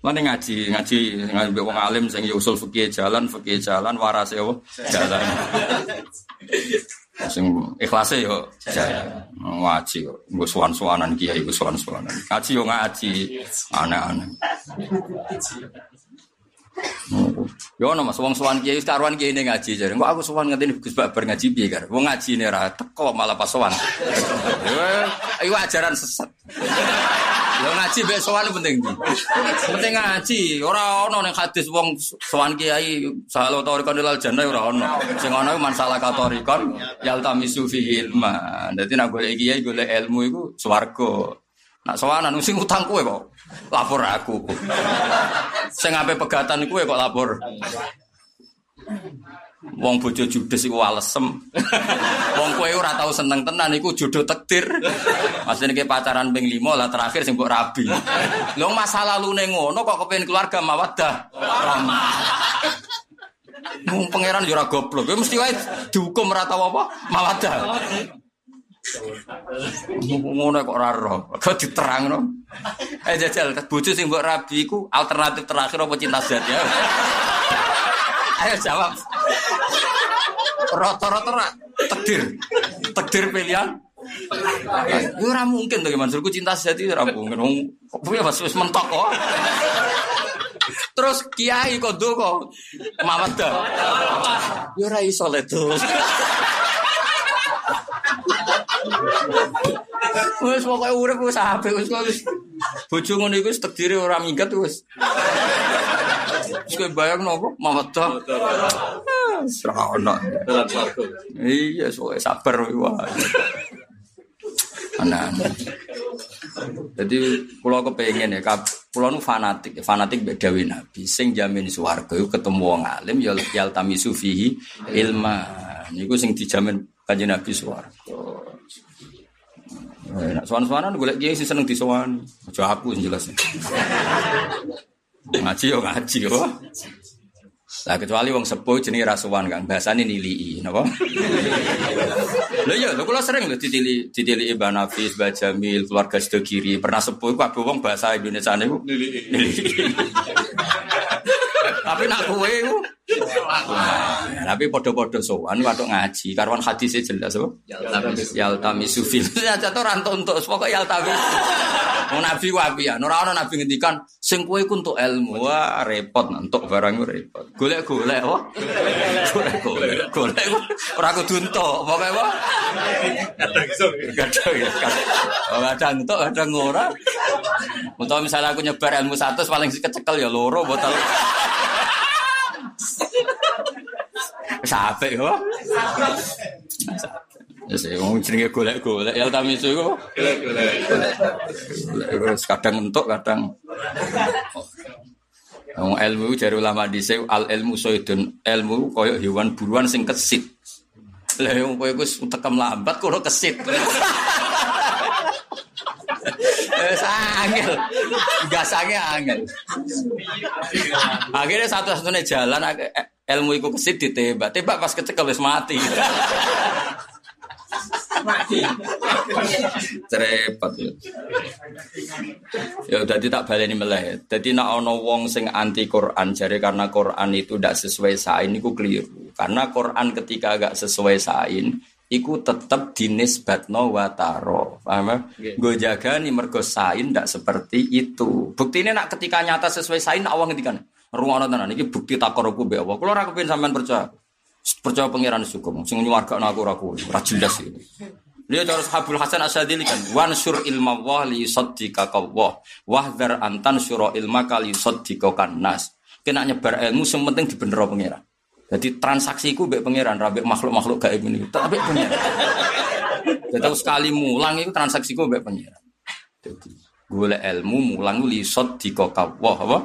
Mana ngaji, ngaji ngaji wong alim sing ya usul fikih jalan, fikih jalan, waras ya jalan. Sing ikhlase yo jalan. Ngaji yo, nggo suwan-suwanan kiai, nggo suwan-suwanan. Ngaji yo ngaji, aneh-aneh. Yo ono Mas wong sowan kiai karuan kiai ini ngaji jare. Kok aku sowan ngene Gus Babar ngaji piye kar. Wong ngaji ne ra teko malah pas sowan. Iku ajaran sesat. Yo ngaji be sowan penting. Penting ngaji, ora ono ning hadis wong sowan kiai salo torikon ilal jannah ora ono. Sing ono masalah katorikon yal tamisu fi ilma. Dadi nek golek kiai golek ilmu iku swarga. Nak sowanan sing utang kowe kok lapor aku. Sing ape pegatan kowe kok lapor. Wong bojo judes iku. Wong kowe ora tau seneng tenan iku jodoh takdir. Maksudnya ke pacaran ping 5 lah terakhir sing rabi. Lho masa lalune ngono kok kepengin keluarga mawaddah. Wong pangeran yo ora goblok. Kowe mesti wae dihukum ora tau apa mawaddah. Ngono kok ora ro. Kok diterangno. Eh jajal bojo sing mbok rabi iku alternatif terakhir apa cinta sejati? Ayo jawab. Rata-rata takdir. Takdir pilihan. Ya ora mungkin to Mansurku cinta sejati ora mungkin. Kok punya pas wis mentok kok. Terus kiai kok ndonga mawaddah. Ya ora iso le Wes pokoke urip wis apik wis wis. Bojo ngono iku wis takdire ora minggat wis. Wis kowe bayang nopo mawaddah. Ora ono. Iya, soalnya sabar wah. Anak. Jadi pulau kepengen ya, pulau nu fanatik, fanatik beda nabi. Sing jamin suwargo ketemu wong alim, ya yal tami sufihi ilma. Niku sing dijamin kanjeng nabi suwargo. Nah, sowan-sowanan golek kiai sing seneng disowan. Aja aku sing jelas. Ngaji yo ngaji yo. Lah kecuali wong sepuh jenenge rasuwan Kang, bahasane nilii, napa? Lho iya, lho kula sering lho ditili ditili Mbak Nafis, Mbak Jamil, keluarga Sedekiri, pernah sepuh kabeh wong bahasa Indonesia niku nilii. Tapi nak kowe iku tapi podo-podo sowan waktu ngaji karwan hadisnya jelas apa? Yaltami sufil. Ya jatuh rantuk untuk pokok yaltami. Mau nabi wabi ya. Nora ono nabi ngendikan sing kowe iku untuk ilmu. Wah repot untuk barang repot. Golek-golek wah. Golek-golek. Golek ora kudu entuk. Pokoke apa? Kadang iso. Kadang ya. Kadang entuk, kadang ora. Untuk misalnya aku nyebar ilmu satu paling kecekel ya loro botol. Sampai kok. Ya sih, mau jenenge golek-golek ya tamisu iku. Golek-golek. Golek kadang entuk, kadang Wong ilmu jare ulama dhisik al ilmu soidun ilmu koyo hewan buruan sing kesit. Lah wong kowe wis tekem lambat kok kesit. Wis angel. Gasange angel. Akhirnya satu-satunya jalan ilmu iku kesit ditembak. Tembak pas kecekel wis mati. mati. Repot ya. Ya dadi tak baleni meleh. Dadi nek ana wong sing anti Quran jare karena Quran itu tidak sesuai sain iku keliru. Karena Quran ketika agak sesuai sain iku tetep dinisbatno wa taro. Paham ya? Gue jaga nih mergo sain ndak seperti itu. Bukti ini nak ketika nyata sesuai sain awang ngendikan. Ruang tenan iki bukti takoroku be Allah. Kulo ora kepengin sampean percaya. Percaya pangeran syukur. Sing nyuwargakno aku ora kuwi. Ora jelas iki. Dia terus Habul Hasan Asadili kan wansur ilma wah li saddika kawah wahdar antan syuro ilma kali saddika nas. Kena nyebar ilmu sing penting dibener pangeran. Jadi transaksiku mbek pangeran, rabek makhluk-makhluk gaib ini. Tapi pangeran. Jadi sekali mulang itu transaksiku mbek pangeran. Jadi golek ilmu mulang lisot di wah apa?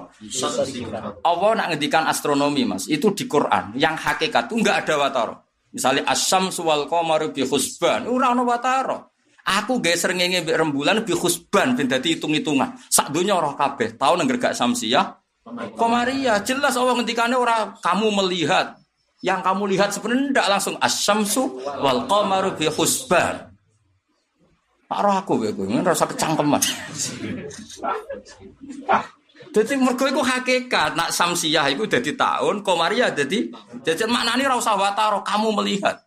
Allah nak ngedikan astronomi mas itu di Quran yang hakikat itu enggak ada wataro. Misalnya asam suwal qamaru bi husban, ora ana wataro. Aku gak srengenge mbek rembulan bi husban ben dadi hitung-hitungan. Sak donya ora kabeh tau nang gak samsiah Komaria jelas Allah ngendikannya orang kamu melihat yang kamu lihat sebenarnya tidak langsung asyamsu wal qamaru bi husban. Pak roh aku gue gue rasa kecangkeman. Jadi mergo iku hakikat nak samsiah iku dadi tahun, komaria dadi jadi maknane ora usah wataro kamu melihat.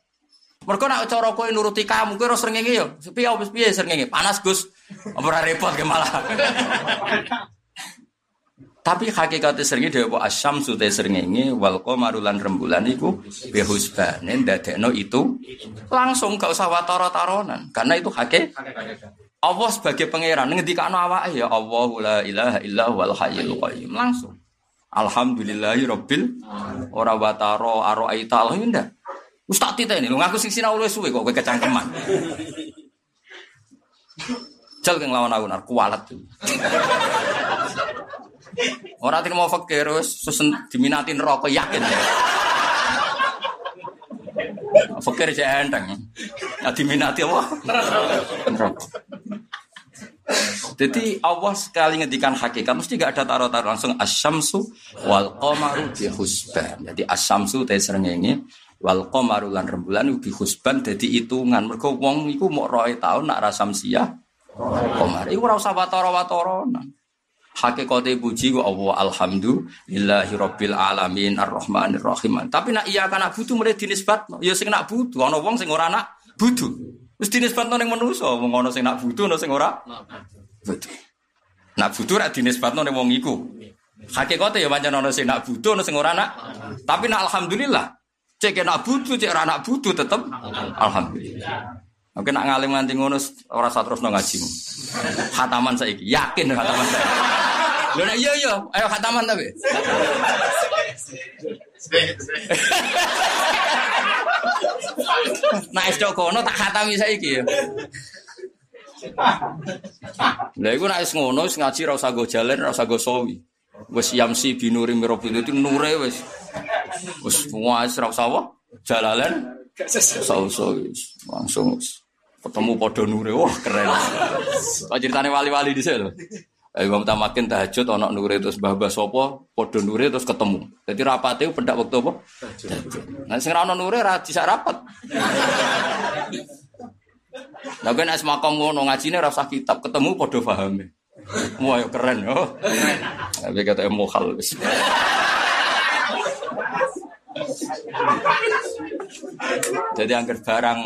Mergo nak cara kowe nuruti kamu kowe ora srengenge yo. Piye wis piye srengenge? Panas Gus. Ora repot ke malah. Tapi hakikatnya seringnya dewa asyam sudah seringnya wal marulan rembulan iku behusbanen dadekno itu langsung gak usah taronan karena itu hakik Allah sebagai pangeran. Ngendikano awake ya Allah la ilaha illa wal hayyul qayyum. Langsung. Alhamdulillahi rabbil ora wataro aro aita Allah ndak? Wis tak titeni. Lho ngaku sing sinau suwe kok kowe kecangkeman. Jal keng lawan aku nar. Kualat. Ora tin mau fakir sesen diminati neraka yakin. Fakir cek enteng. Ya diminati? Neraka. Jadi Allah sekali ngedikan hakikat mesti gak ada taruh-taruh langsung asyamsu wal qamaru bi husban. Jadi asyamsu teh srengenge wal qamaru lan rembulan bi husban dadi hitungan. Mergo wong iku mau roe tahun nak rasamsiah qamar. Iku ora usah watara-watara. Hakikate puji ku Allah alhamdulillahi rabbil alamin arrahmanir rahim. Tapi nak iya kan nak butuh mulai dinisbatno. Ya sing nak butuh ana wong sing ora nak butuh. Wis dinisbatno ning manusa, wong ana sing nak butuh ana sing ora butuh. Nak butuh rak dinisbatno ning wong iku. Hakikate ya pancen ana sing nak butuh ana sing ora nak. Tapi nak alhamdulillah. Cek nak butuh, cek ora nak butuh tetep alhamdulillah. Oke nak ngalim nganti ngono ora usah terusno ngajimu. Khataman saiki, yakin khataman saiki. Lho nek iya iya, ayo khataman tapi. Nah, es kono tak khatami saiki ya. Lah iku nek ngono wis ngaji ora usah go jalan, ora usah go sawi. Wis yamsi binuri mirabbil itu nure wis. Wis wis ora usah apa? Jalalan. Langsung ketemu podo nure. Wah, keren. Kok ceritane wali-wali dhisik lho. Imam Tamakin tahajud ana nure terus mbah-mbah sapa padha nure terus ketemu. Dadi rapate pendak waktu apa? Nah sing ra ana nure ra bisa rapat. Lah kan es makom ngono ngajine usah kitab, ketemu padha pahame. Wah, keren yo. Tapi kata emohal wis. Jadi angker barang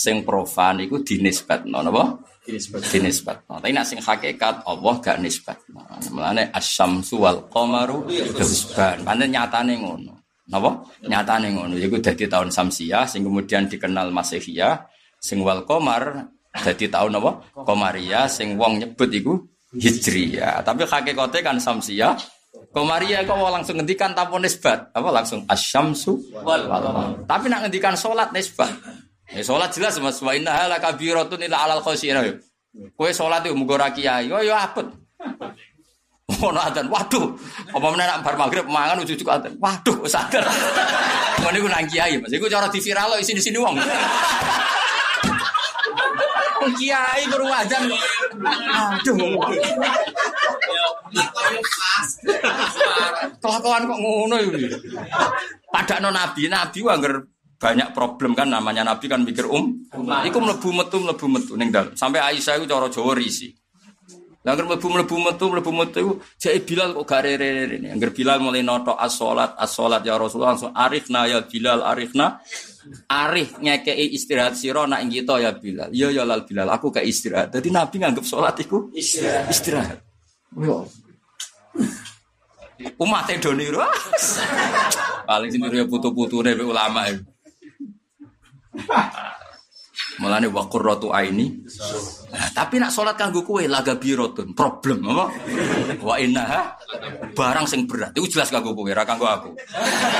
sing profan iku dinisbatno napa? Dinisbatno. Tapi nek sing hakikat Allah gak nisbatno. Mulane asyamsu wal qamaru husban. Pancen nyatane ngono. Napa? Nyatane ngono. Iku dadi tahun Samsiah sing kemudian dikenal Masehiyah sing wal qamar dadi tahun apa? Qamariyah sing wong nyebut iku Hijriyah. Tapi hakikatnya kan Samsiah Komaria kok langsung ngendikan tanpa nisbat, apa langsung asyamsu wal Tapi nak ngendikan sholat nisbat. Ya sholat jelas mas wa inna hala kabiratun ila alal khosirah. Kue sholat itu mugo kiai, yo yo apet. Ono adzan, waduh, apa mana nak bar maghrib mangan ujug-ujug adzan. Waduh, sadar. Ngono iku nang kiai, Mas. Iku cara di viral isi di sini. Wong kiai guru adzan. Aduh. Kelakuan kok ngono iki. Padakno nabi, nabi wanger banyak problem kan namanya nabi kan mikir um. Iku mlebu metu mlebu metu ning dalem. Sampai Aisyah iku cara Jawa risi. Lah anggere mlebu mlebu metu mlebu metu jek Bilal kok gare rene. Angger Bilal mulai noto as-salat as-salat ya Rasulullah langsung arifna ya Bilal arifna. Arif ngekei istirahat sira nak kita ya Bilal. Iya ya lal Bilal, aku kayak istirahat. Jadi Nabi nganggep salat iku istirahat. Istirahat. Yo. Umat Indonesia paling sendiri ya putu-putu nih ulama itu. Mulane wa qurratu aini. Nah, tapi nak salat kanggo kowe laga birotun, problem apa? Wa innaha barang sing berat. Itu jelas kanggo kowe, ora kanggo aku.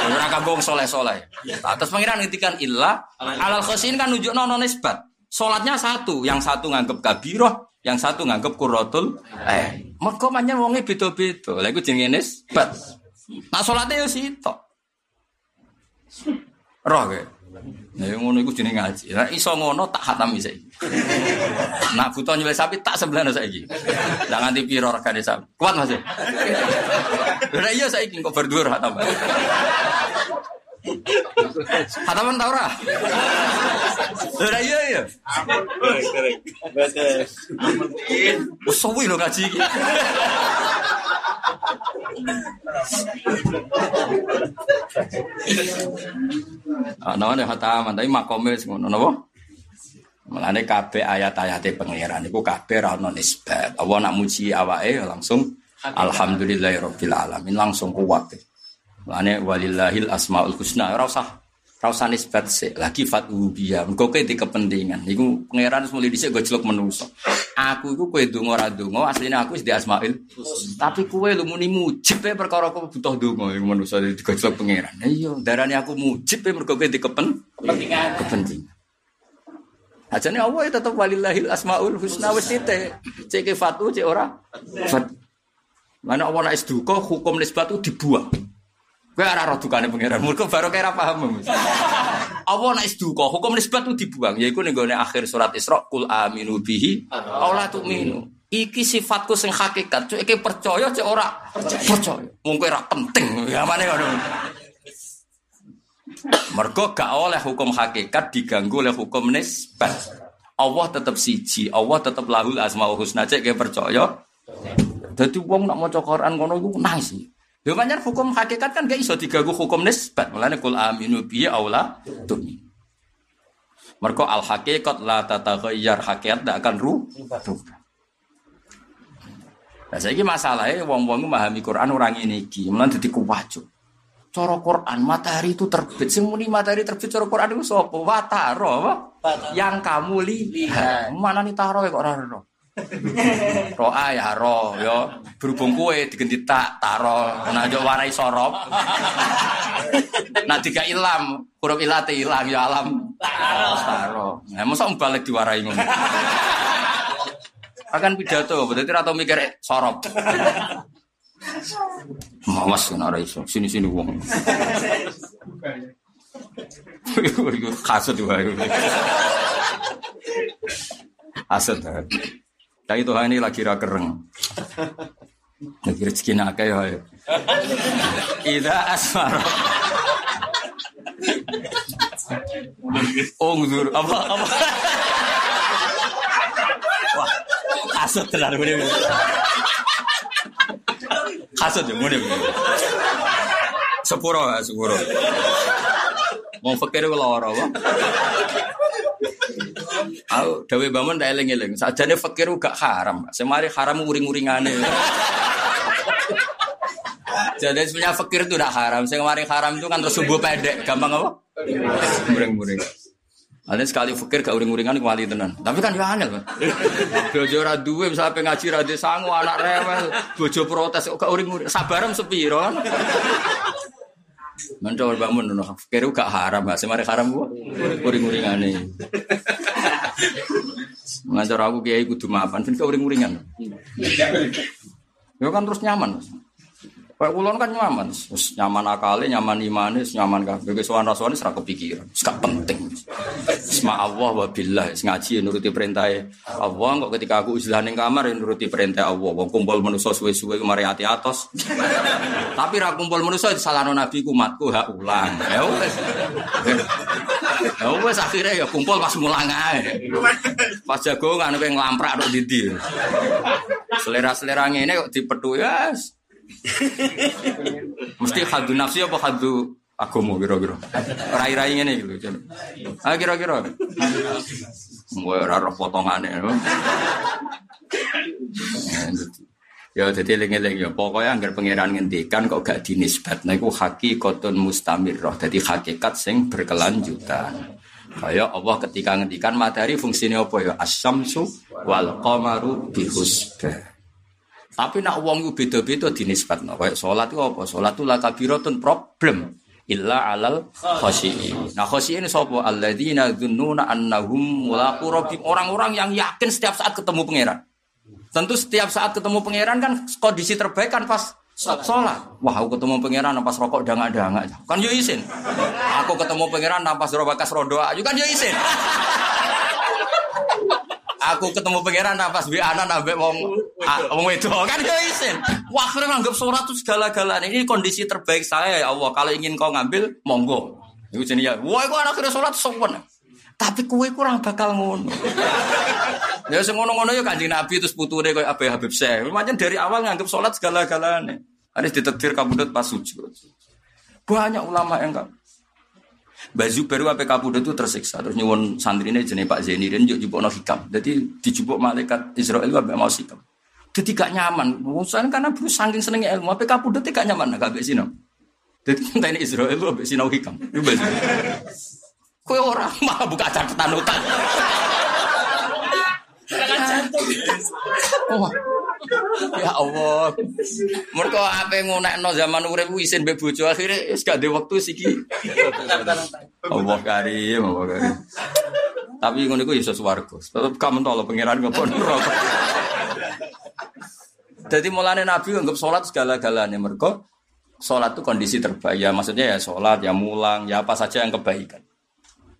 Ora kanggo wong saleh-saleh. Terus pangeran ngendikan illa alal khosin kan nunjukno ono nisbat. Salatnya satu, yang satu nganggep kabiroh, yang satu nganggep qurratul eh. Mergo manyen wonge beda-beda. Lha iku jenenge nisbat. Nah salate yo sitok. Roh ke? Nah, ngono iku jenenge ngaji. Nah, iso ngono tak hatam saiki. Nak butuh nyelih sapi tak sebelah saiki. Lah nganti piro regane sapi. Kuat Mas. Lah iya saiki kok berdua hatam. Hataman tau ora? Lah iya iya. Wes suwi lho ngaji iki. Ana ne hataman tapi makome ngono napa? Mulane kabeh ayat-ayate pangeran iku kabeh ra ono nisbat. Allah nak muji awake langsung alhamdulillahirabbil alamin langsung kuat. Mulane walillahil asmaul husna ora ora usah nisbat sik lagi fatu biya. Engko kowe di kepentingan. Iku pangeran wis mulai dhisik gojlok menungso. Aku iku kowe donga ora donga, asline aku wis di asmaul. Tapi kowe lu muni mujib e perkara kowe butuh donga iku menungso di gojlok pangeran. Iya, darane aku mujib e mergo kowe di kepen kepentingan. Kepentingan. Ajane Allah ya tetep walillahil asmaul husna wis tite. Cek fatu cek ora. Mana Allah nek duka hukum nisbat itu dibuang. Kowe ora roh dukane pangeran. Mergo baru kira paham. Allah nek duka hukum nisbat itu dibuang. Yaiku ning gone akhir surat Isra kul aminu bihi aw la tu'minu. Iki sifatku sing hakikat. Cuk iki percaya cek ora percaya. Mung kowe ora penting. Ya mane ngono. Mergo gak oleh hukum hakikat diganggu oleh hukum nisbat. Allah tetap siji, Allah tetap lahul asmaul husna cek kayak percaya. Jadi wong nak maca Quran ngono iku nangis. Lho pancen hukum hakikat kan gak iso diganggu hukum nisbat. Mulane kul aminu bi aula tu'min. Mergo al hakikat la tataghayyar hakikat tidak akan rubah. Nah, saya masalahnya wong-wong memahami Quran orang ini iki, mulane dadi kuwajuk. Cara Quran matahari itu terbit. Sing muni matahari terbit cara Quran itu sapa? Wataro apa? Yang kamu lihat. Mana nih taro kok ora ro? Roa ya ro yo. Berhubung kue diganti tak taro. Yo warai sorop. Nah tiga ilam, huruf ilate ilang ya alam. Taro. Nah masa balik diwarai ngono. Akan pidato, berarti atau mikir sorop. Mawas kan ora iso. Sini-sini wong. Iku kasut wae. Asal Tapi Tuhan ini lagi ra kereng. Lagi rezeki nak ya. Ida asmar. Ongdur apa apa. Wah, kasut tenan ini. Kasut ya, mulai Sepuro, sepuro. Mau fakir kalau orang apa? Aku dawe bangun tak eling eling. Sajane fakir gak haram. Semari haram uring-uringane. Jadi sebenarnya fakir itu tidak haram. Semari haram itu kan terus subuh pendek, gampang apa? Muring-muring. Ada sekali fakir gak uring-uringan wali tenan. Tapi kan ya angel, Pak. Bojo ora duwe misalnya pengaji ra sangu anak rewel, bojo protes kok gak uring-uring. Sabarem sepiro kan. Mencoba bangun nono fakir gak haram, Pak. Semare haram gua. Uring-uringane. Ngajar aku kiai kudu maafan, ben uring-uringan. Ya kan terus nyaman. Kayak kulon kan nyaman, terus nyaman akali, nyaman imanis, nyaman kabeh. Wis sowan rasane ora kepikiran, gak penting. Isma Allah wa billah, ngaji nuruti perintah Allah. Kok ketika aku izlah ning kamar ya nuruti perintah Allah. Wong kumpul manusa suwe-suwe mari ati atos. Tapi ra kumpul manusa disalahno nabi ku matku hak ulang. Ya wis. Ya wis akhirnya ya kumpul pas mulang ae. Pas jagongan kowe nglamprak tok ndi Selera-selera ngene kok ya. Mesti hadu nafsi apa hadu agama kira-kira. Rai-rai ngene gitu. Ah kira-kira. Gue ora roh potongane. Ya jadi eling-eling ya pokoknya anggar pangeran ngendikan kok gak dinisbat nah iku hakikatun mustamirrah. Jadi hakikat sing berkelanjutan. Kaya Allah ketika ngendikan matahari fungsinya apa ya? Asyamsu wal qamaru bihusbah. Tapi nak wong itu beda-beda dinisbatno. Kayak sholat itu apa? Sholat itu lakabiratun problem. Illa alal khosiin. Nah khosiin sapa? Alladzina dzunnuna annahum mulaqu rabbihim. Orang-orang yang yakin setiap saat ketemu pangeran. Tentu setiap saat ketemu pangeran kan kondisi terbaik kan pas sholat. Wah, aku ketemu pangeran pas rokok dangak-dangak. Kan yo isin. Aku ketemu pangeran pas robakas rodoa. Kan yo isin. Aku ketemu pangeran pas bi anak nabe wong wong itu kan ya isin. Wah kira nganggap surat itu segala-galanya ini kondisi terbaik saya ya Allah. Kalau ingin kau ngambil monggo. Itu jenis ya. Wah aku anak kira surat sopan tapi kue kurang bakal ngono. Ya sing ngono-ngono ya kanjeng Nabi terus puture koyo Abu Habib Syekh. Macam dari awal nganggap sholat segala-galanya harus ditetir kabudut pas sujud. Banyak ulama yang enggak Baju baru apa kabudut itu tersiksa terus nyuwun santri ini jenis Pak Zaini dan jupuk no hikam. Jadi dijupuk malaikat Israel apa mau hikam. Jadi gak nyaman. Musan karena bro saking senengnya ilmu apa kabudut gak nyaman gak besi no. Jadi ini Israel itu apa sinau hikam. Itu. Kue orang malah buka catatan utang. Oh, ya Allah. Apa yang ngonekno zaman urip isin mbek bojo akhire wis gak waktu siki. Allah karim, Allah karim. Tapi ngono iku iso swarga. Tetep kamu tolong pangeran ngopo neraka. Jadi mulane Nabi anggap sholat segala-galanya mereka sholat itu kondisi terbaik. Ya maksudnya ya sholat, ya mulang, ya apa saja yang kebaikan.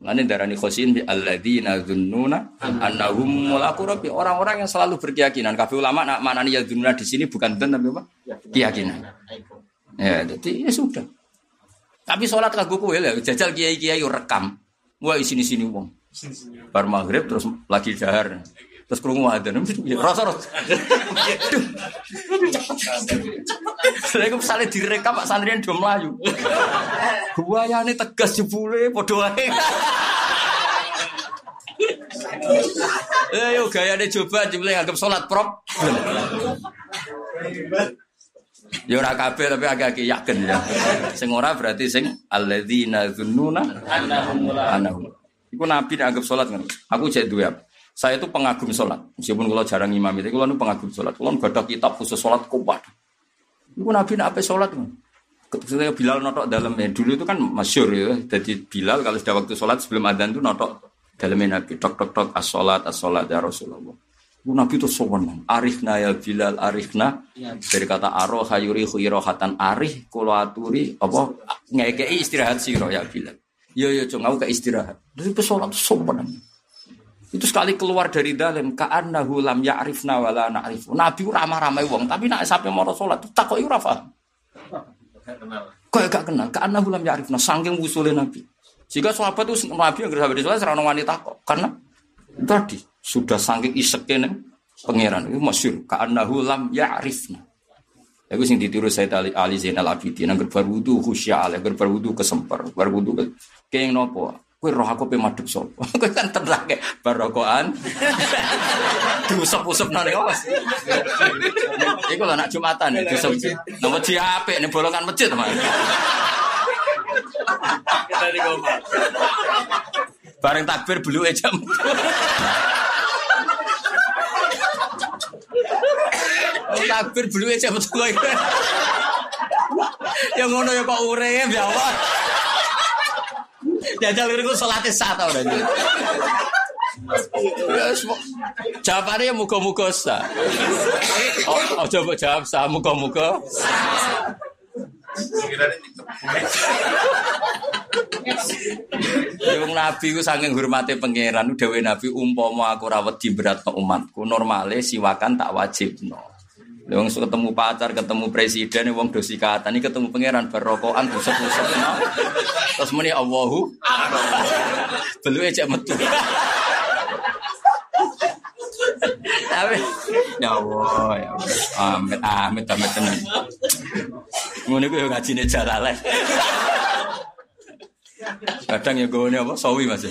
Nanti darani khosin bi alladzina dzunnuna annahum mulaku rabbi. Orang-orang yang selalu berkeyakinan. Kabeh ulama nak manani ya dzunnuna di sini bukan dan tapi apa? Keyakinan. Ya, jadi ya sudah. Tapi sholat kagum kue lah, jajal kiai kiai rekam. Wah sini sini wong. Bar maghrib terus lagi dahar. Terus krungu adzan. Rasa rasa. Saya misalnya direkam Pak Sandrian do mlayu. Buayane tegas jebule padha wae. Eh yo gayane coba jebule nganggep salat prop. Ya ora kabeh tapi agak-agak yakin ya. Sing ora berarti sing alladzina dzunnuna annahum. Iku nabi anggap salat ngono. Aku cek duwe saya itu pengagum sholat. Meskipun kalau jarang imam itu, kalau pengagum sholat. Kalau ada kitab khusus sholat kuat. Itu Nabi nak apa sholat? Ketika Bilal notok dalamnya. Dulu itu kan masyur ya. Jadi Bilal kalau sudah waktu sholat sebelum adzan itu notok dalamnya Nabi. Tok tok tok as sholat as sholat ya Rasulullah. Itu Nabi itu sowan. Arifna ya Bilal arifna. Dari kata aroh hayuri khuirohatan arih kulo aturi apa ngekei istirahat siro ya Bilal. Yo yo cung aku ke istirahat. Terus sholat sowan. Itu sekali keluar dari dalam ka'annahu lam ya'rifna wa la. Nabi ramah-ramah wong, tapi nak sampai mau salat takoki ora paham. Kok gak kenal, ka'annahu lam ya'rifna saking usule Nabi. Jika sahabat itu Nabi yang sahabat itu serana wanita kok. Karena tadi sudah saking isek nih pangeran itu masyur ka'annahu lam ya'rifna. Aku sing ditiru saya Ali, Ali Zainal Abidin, nang berwudu khusya, berwudu kesemper, berwudu ke keng nopo. Kue roh aku pe madhep sapa? Kowe kan tenang ke barokoan. Diusap-usap nang awas. Iku lho nak Jumatan ya diusap. Nama dia apik ning bolongan masjid, Mas. Kita di Bareng takbir belu jam. takbir belu jam betul. Yang ngono ya kok urip ya Allah. Jajal itu sholatnya satu orang Jawabannya ya muka-muka sa. Oh, oh coba jawab sa muka-muka. Yung nabi ku saking hormati pangeran dewe nabi umpama aku rawat di berat umatku normale siwakan tak wajib no. Wong ketemu pacar, ketemu presiden, wong dosi kata ini ketemu pangeran berrokokan busuk-busuk. Terus muni Allahu. Belum aja metu. Tapi ya Allah, ya Allah. Amit, amit, amit tenan. Ngono yo ngajine jalalen. Kadang ya gue apa? Sawi Mas.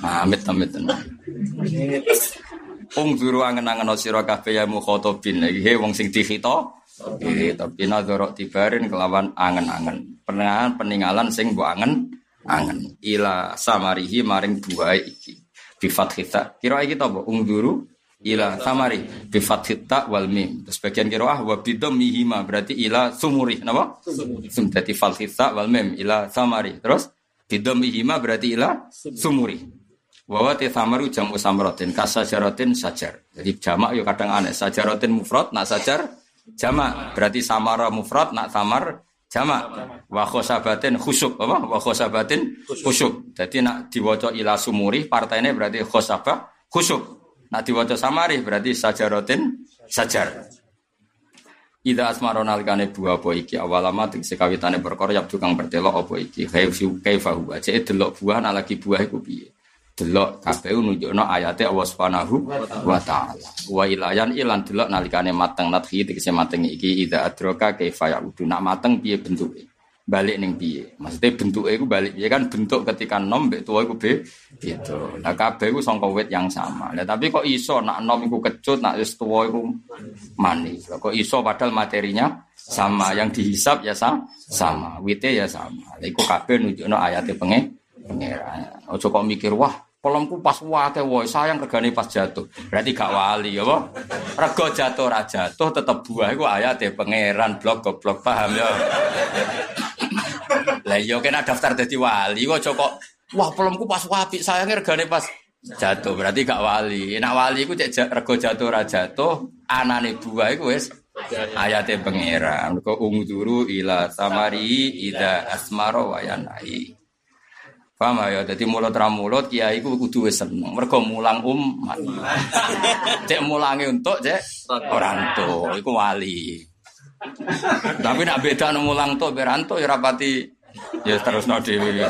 Amit, amit tenan. Ung duru angen-angen sira kabeh ya mukhotobin iki he wong sing dikhito. Iki tapi nadzara tibarin kelawan angen-angen. Penengahan peninggalan sing mbok angen angen ila samarihi maring buahe iki. Bi fathita. Kira iki to mbok ung duru ila samari bi fathita wal mim. Terus bagian kira ah wa bidhammihima berarti ila sumuri napa? Sum dadi fathita wal mim ila samari. Terus bidhammihima berarti ila sumuri. Wawa te samaru jamu samrotin kasajaratin sajar. Jadi jamak yo kadang aneh. Sajarotin mufrad nak sajar jamak. Berarti samara mufrad nak samar jamak. Wa khosabatin khusuk apa? Wa khosabatin khusuk. Jadi nak diwaca ila sumuri partainya berarti khosabah khusuk. Nak diwaca samari berarti sajarotin sajar. Ida asmaron alikane buah apa iki awalama tegese kawitane perkara yap tukang bertelok apa iki kaifu kaifahu aja delok buah nak buah iku piye delok kabeh nunjukno ayate Allah Subhanahu wa taala. Wa ilayan ilan delok nalikane mateng nadhi tegese mateng iki ida adroka kaifa yaudu. Nak mateng piye bentuke? Balik ning piye? Maksudnya bentuke iku balik piye kan bentuk ketika nom mbek tuwa iku be gitu. Nah kabeh iku sangka yang sama. Lah tapi kok iso nak nom iku kecut nak wis tuwa iku manis. Kok iso padahal materinya sama yang dihisap ya sama, sama. wite ya sama. Lha iku kabeh nunjukno ayate penge pangeran. Ojo kok mikir wah Kolomku pas wake woi sayang regane pas jatuh. Berarti gak wali ya apa? Rego jatuh ra jatuh tetep buah iku ayate pangeran blok goblok paham ya. Lah iya kena daftar dadi wali kok kok Wah, pelomku pas wapi, sayangnya regane pas jatuh. Berarti gak wali. Nak wali iku cek rego jatuh ora jatuh, anane buah iku wis ayate pangeran. Kok ungduru ila samari ida asmaro wayanai. Paham ya? Jadi mulut ramulut kiai ku kudu wis seneng. Mergo mulang umat. cek mulangi untuk cek orang tuh, iku wali. Tapi nak beda mulang tuh beranto ya rapati Ya terus no dewi.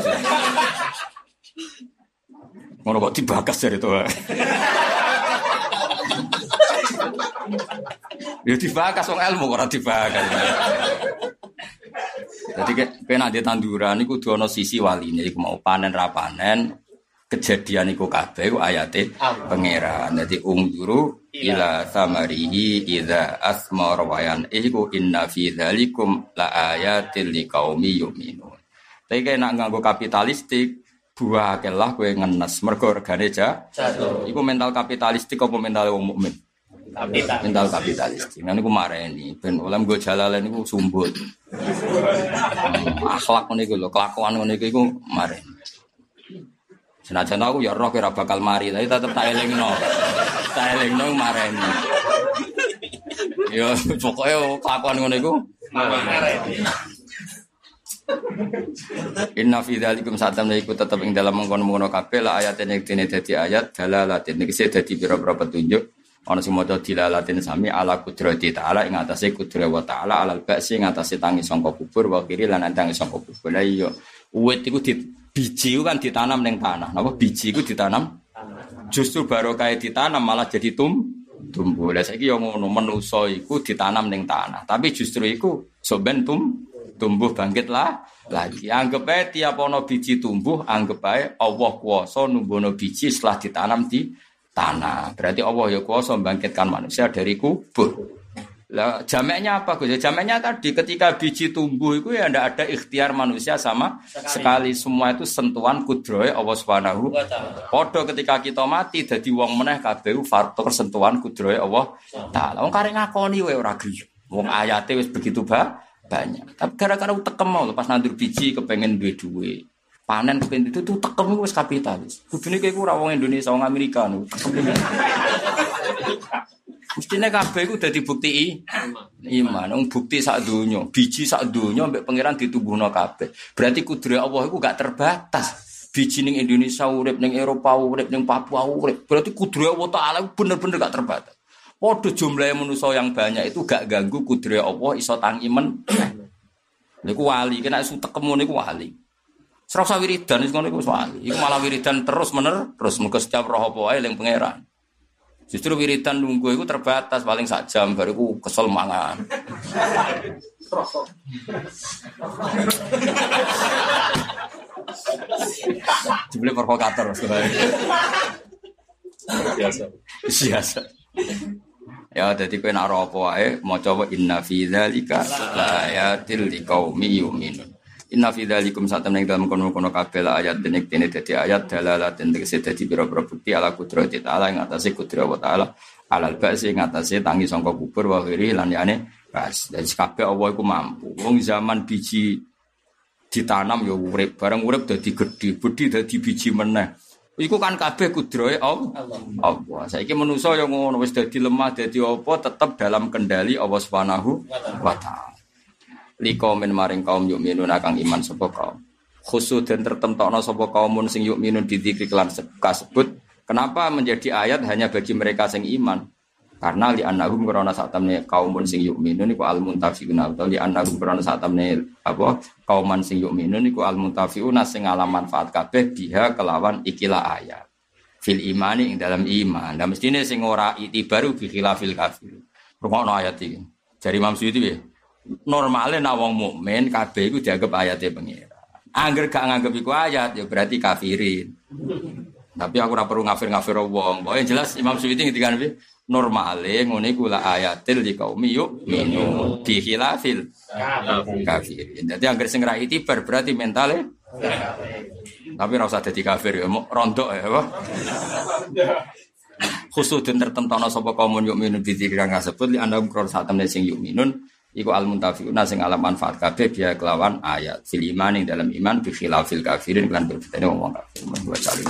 Ngono kok dibakas dari itu. Ya dibakas wong ilmu ora dibakas. Jadi kena di tanduran iku kudu ana sisi waline iku mau panen ra panen kejadian iku kabeh iku ayate pangeran. Dadi ungguru ila samarihi idza asmar wayan iku inna fi dzalikum la ayatil liqaumi yu'minun. Tapi nak nganggo kapitalistik, buah kelah kue ngenes mergo regane ja. Iku mental kapitalistik apa mental wong mukmin? Kapital. Mental kapitalistik. Nah niku mareni ben oleh nggo jalalen niku sumbut. Hmm, akhlak ngene iku lho, kelakuan ngene iku iku mareni. Senajan aku ya roh kira bakal mari, tapi tetep tak elingno. Tak elingno mareni. Ya pokoknya kelakuan iku mareni. Inna fi dzalikum satam iku tetep ing dalam mengkono-mengkono kabeh la ayat yang dene dadi ayat dalalatin iki dadi pira-pira petunjuk ana sing maca dilalatin sami ala kudrati taala ing atase kudrat wa taala alal ba'si ing atase tangi sangka kubur wa kiri lan tangi sangka kubur. La iya uwit iku di biji kan ditanam ning tanah. Napa biji iku ditanam? Justru baru kayak ditanam malah jadi tum tumbuh. Lah saiki yo ngono manusa iku ditanam ning tanah. Tapi justru iku soben tum tumbuh bangkitlah lagi. Anggap aja tiap ono biji tumbuh, anggap aja Allah kuasa numbono biji setelah ditanam di tanah. Berarti Allah ya kuasa membangkitkan manusia dari kubur. Lah jamaknya apa Gus? Jamaknya tadi ketika biji tumbuh itu ya ndak ada ikhtiar manusia sama sekali. Semua itu sentuhan kudroy Allah Subhanahu Podo ketika kita mati jadi wong meneh kabeh faktor sentuhan kudroy Allah taala. Wong kare ngakoni wae ora griya. Wong ayate wis begitu ba banyak. Tapi gara-gara tekem mau lepas nandur biji kepengen duwe duwe. Panen kepengen itu tuh tekem wis kapitalis. Kudune kayak ora wong Indonesia wong Amerika nu. Mestinya kabeh iku dadi bukti iman. Wong bukti sak donya, biji sak donya mbek pangeran ditubuhno kabeh. Berarti kudrat Allah iku gak terbatas. Biji ning Indonesia urip, ning Eropa urip, ning Papua urip. Berarti kudrat Allah taala bener-bener gak terbatas. Waduh jumlahnya manusia yang banyak itu gak ganggu kudri Allah iso tang iman. Niku wali, kena isu tekemu niku wali. Serasa wiridan iku niku wali. Iku malah wiridan terus mener, terus muka setiap roh apa yang pangeran. Justru wiridan nunggu itu terbatas paling sak jam baru ku kesel mangan. Jumlah provokator. Biasa. Biasa. Ya jadi kowe nak apa wae maca wa inna fi dzalika la ayatil. Inna fi dzalikum satam ning dalam kono-kono kabeh ayat denek dene dadi ayat dalalah den tegese dadi pira-pira bukti ala kudrati taala ing atase kudrat wa taala alal ba'si ing atase tangi sangka kubur wa ghiri lan yane bas. Dadi kabeh Allah iku mampu. Wong zaman biji ditanam ya urip, bareng urip dadi gedhe, gedhe dadi biji meneh. Iku kan kabeh kudrohe Allah. Allah. Saiki manusa yang ngono wis dadi lemah dadi apa tetep dalam kendali Allah Subhanahu wa taala. Liko min maring kaum yuk minun akang iman sapa kaum. Khusus dan tertentokno sapa kaumun sing yuk minun didikri kelan kasebut. Kenapa menjadi ayat hanya bagi mereka sing iman? Karena li annahum karena saat temne kaumun sing yu'minun iku al muntafiun atau li annahum karena saat temne apa kauman sing yu'minun iku al muntafiun sing ngalam manfaat kabeh biha kelawan ikilah ayat. Fil imani ing dalam iman. Dan mestine sing ora itibaru bi khilafil kafir. Rungokno ayat iki. Jari Imam Suyuti ya. Normale nek wong mukmin kabeh iku dianggap ayate pengira. Angger gak nganggep iku ayat ya berarti kafirin. Tapi aku ora perlu ngafir-ngafir wong. Pokoke jelas Imam Suyuti ngendikan piye? normale ngene iku la ayatil kaum yuk minu di khilafil kafir. Jadi angger sing ra itibar berarti mentale tapi ora usah dadi kafir ya, rontok ya apa? Khusus dan tertentono sapa kaum di kang kasebut li anda kron saat temne sing yuk minun Iku al muntafiuna sing alam manfaat kabeh biya kelawan ayat fil iman dalam iman bi khilafil kafirin kan berbeda wong kafir. Wa cari